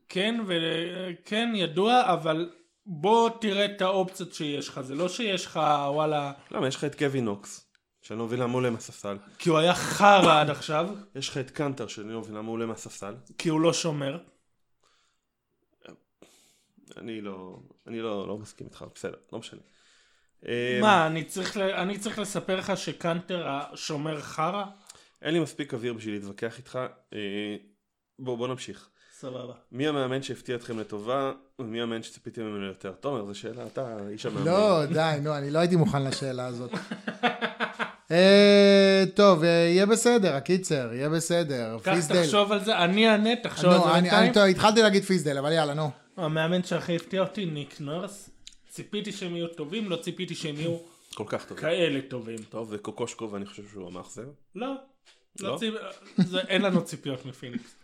כן, וכן ידוע, אבל בוא תראה את האופציות שיש לך. זה לא שיש לך, וואלה, למה? יש לך את קווי נוקס, שאני לא מבין למה הוא עולה מהספסל. כי הוא היה חרא עד עכשיו, יש לך את קנטר, שאני לא מבין למה הוא עולה מהספסל. כי הוא לא שומר. אני לא, אני לא, לא מסכים איתך, בסדר, לא משנה. מה, אני צריך, ל- אני צריך לספר לך שקנטר השומר חרא? אין לי מספיק אוויר בשביל להתווכח איתך. אה, בוא, בוא נמשיך. סבבה. מי המאמן שהפתיע אתכם לטובה, ומי המאמן שציפיתם ממנו יותר? תומר, זו שאלה, אתה איש המאמן. לא, די, נו, אני לא הייתי מוכן לשאלה הזאת. אה, טוב, אה, יהיה בסדר, הקיצר, יהיה בסדר. קח פיסדל. תחשוב על זה, אני אענה, תחשוב על נו, זה אני- בינתיים. אני- טוב, התחלתי להגיד פיסדל, אבל יאללה, נו. המאמן שהכי הפתיע אותי, ניק נורס. ציפיתי שהם יהיו טובים, לא ציפיתי שהם יהיו כל כך טוב. כאלה טובים. טוב, וקוקושקוב, אני חושב שהוא המאכזב. לא. לא? לא ציפ... זה, אין לנו ציפיות מפיניקס.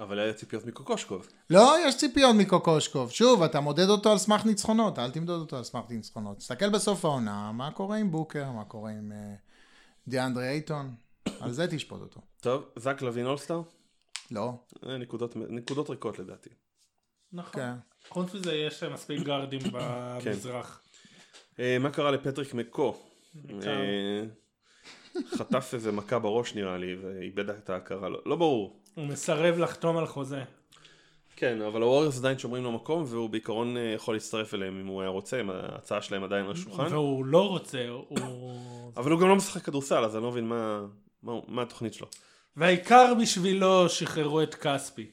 אבל היה ציפיות מקוקושקוב. לא, יש ציפיות מקוקושקוב. שוב, אתה מודד אותו על סמך ניצחונות, אל תמדוד אותו על סמך ניצחונות. תסתכל בסוף העונה, מה קורה עם בוקר, מה קורה עם אה, דיאנדרי אייטון, על זה תשפוט אותו. טוב, זק לוין אולסטאר? לא, אה, נקודות, נקודות ריקות לדעתי. נכון. כן. חוץ מזה יש מספיק גארדים במזרח. אה, מה קרה לפטריק מקו? אה, חטף איזה מכה בראש נראה לי, ואיבד את ההכרה, לא, לא ברור. הוא מסרב לחתום על חוזה. כן, אבל הווריורס עדיין שומרים לו מקום, והוא בעיקרון אה, יכול להצטרף אליהם אם הוא היה רוצה, אם ההצעה שלהם עדיין על השולחן. והוא לא רוצה, הוא... אבל הוא גם לא משחק כדורסל, אז אני לא מבין מה, מה, מה התוכנית שלו. והעיקר בשבילו שחררו את כספי.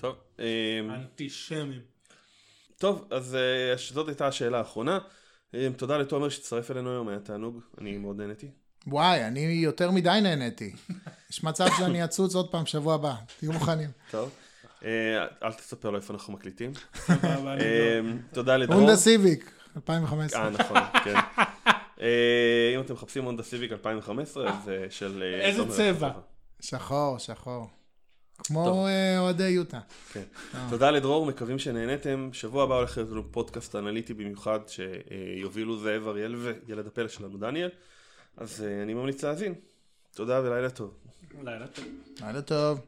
טוב, אה, אנטישמים. טוב, אז אה, זאת הייתה השאלה האחרונה. אה, תודה לתומר שהצטרף אלינו היום, היה תענוג, אני מאוד נהניתי. וואי, אני יותר מדי נהניתי. יש מצב שאני אצוץ עוד פעם שבוע הבא, תהיו מוכנים. טוב, אה, אל תספר לו איפה אנחנו מקליטים. לא. אה, תודה לדרור. הונדה סיביק, 2015. אה, נכון, כן. אה, אם אתם מחפשים הונדה סיביק 2015, אז של... איזה צבע? שחור, שחור. כמו אוהדי יוטה. כן. תודה לדרור, מקווים שנהנתם. שבוע הבא הולך להיות לנו פודקאסט אנליטי במיוחד, שיובילו זאב אריאל וילד הפלא שלנו דניאל. אז אה, אני ממליץ להאזין. תודה ולילה טוב. לילה טוב. לילה טוב.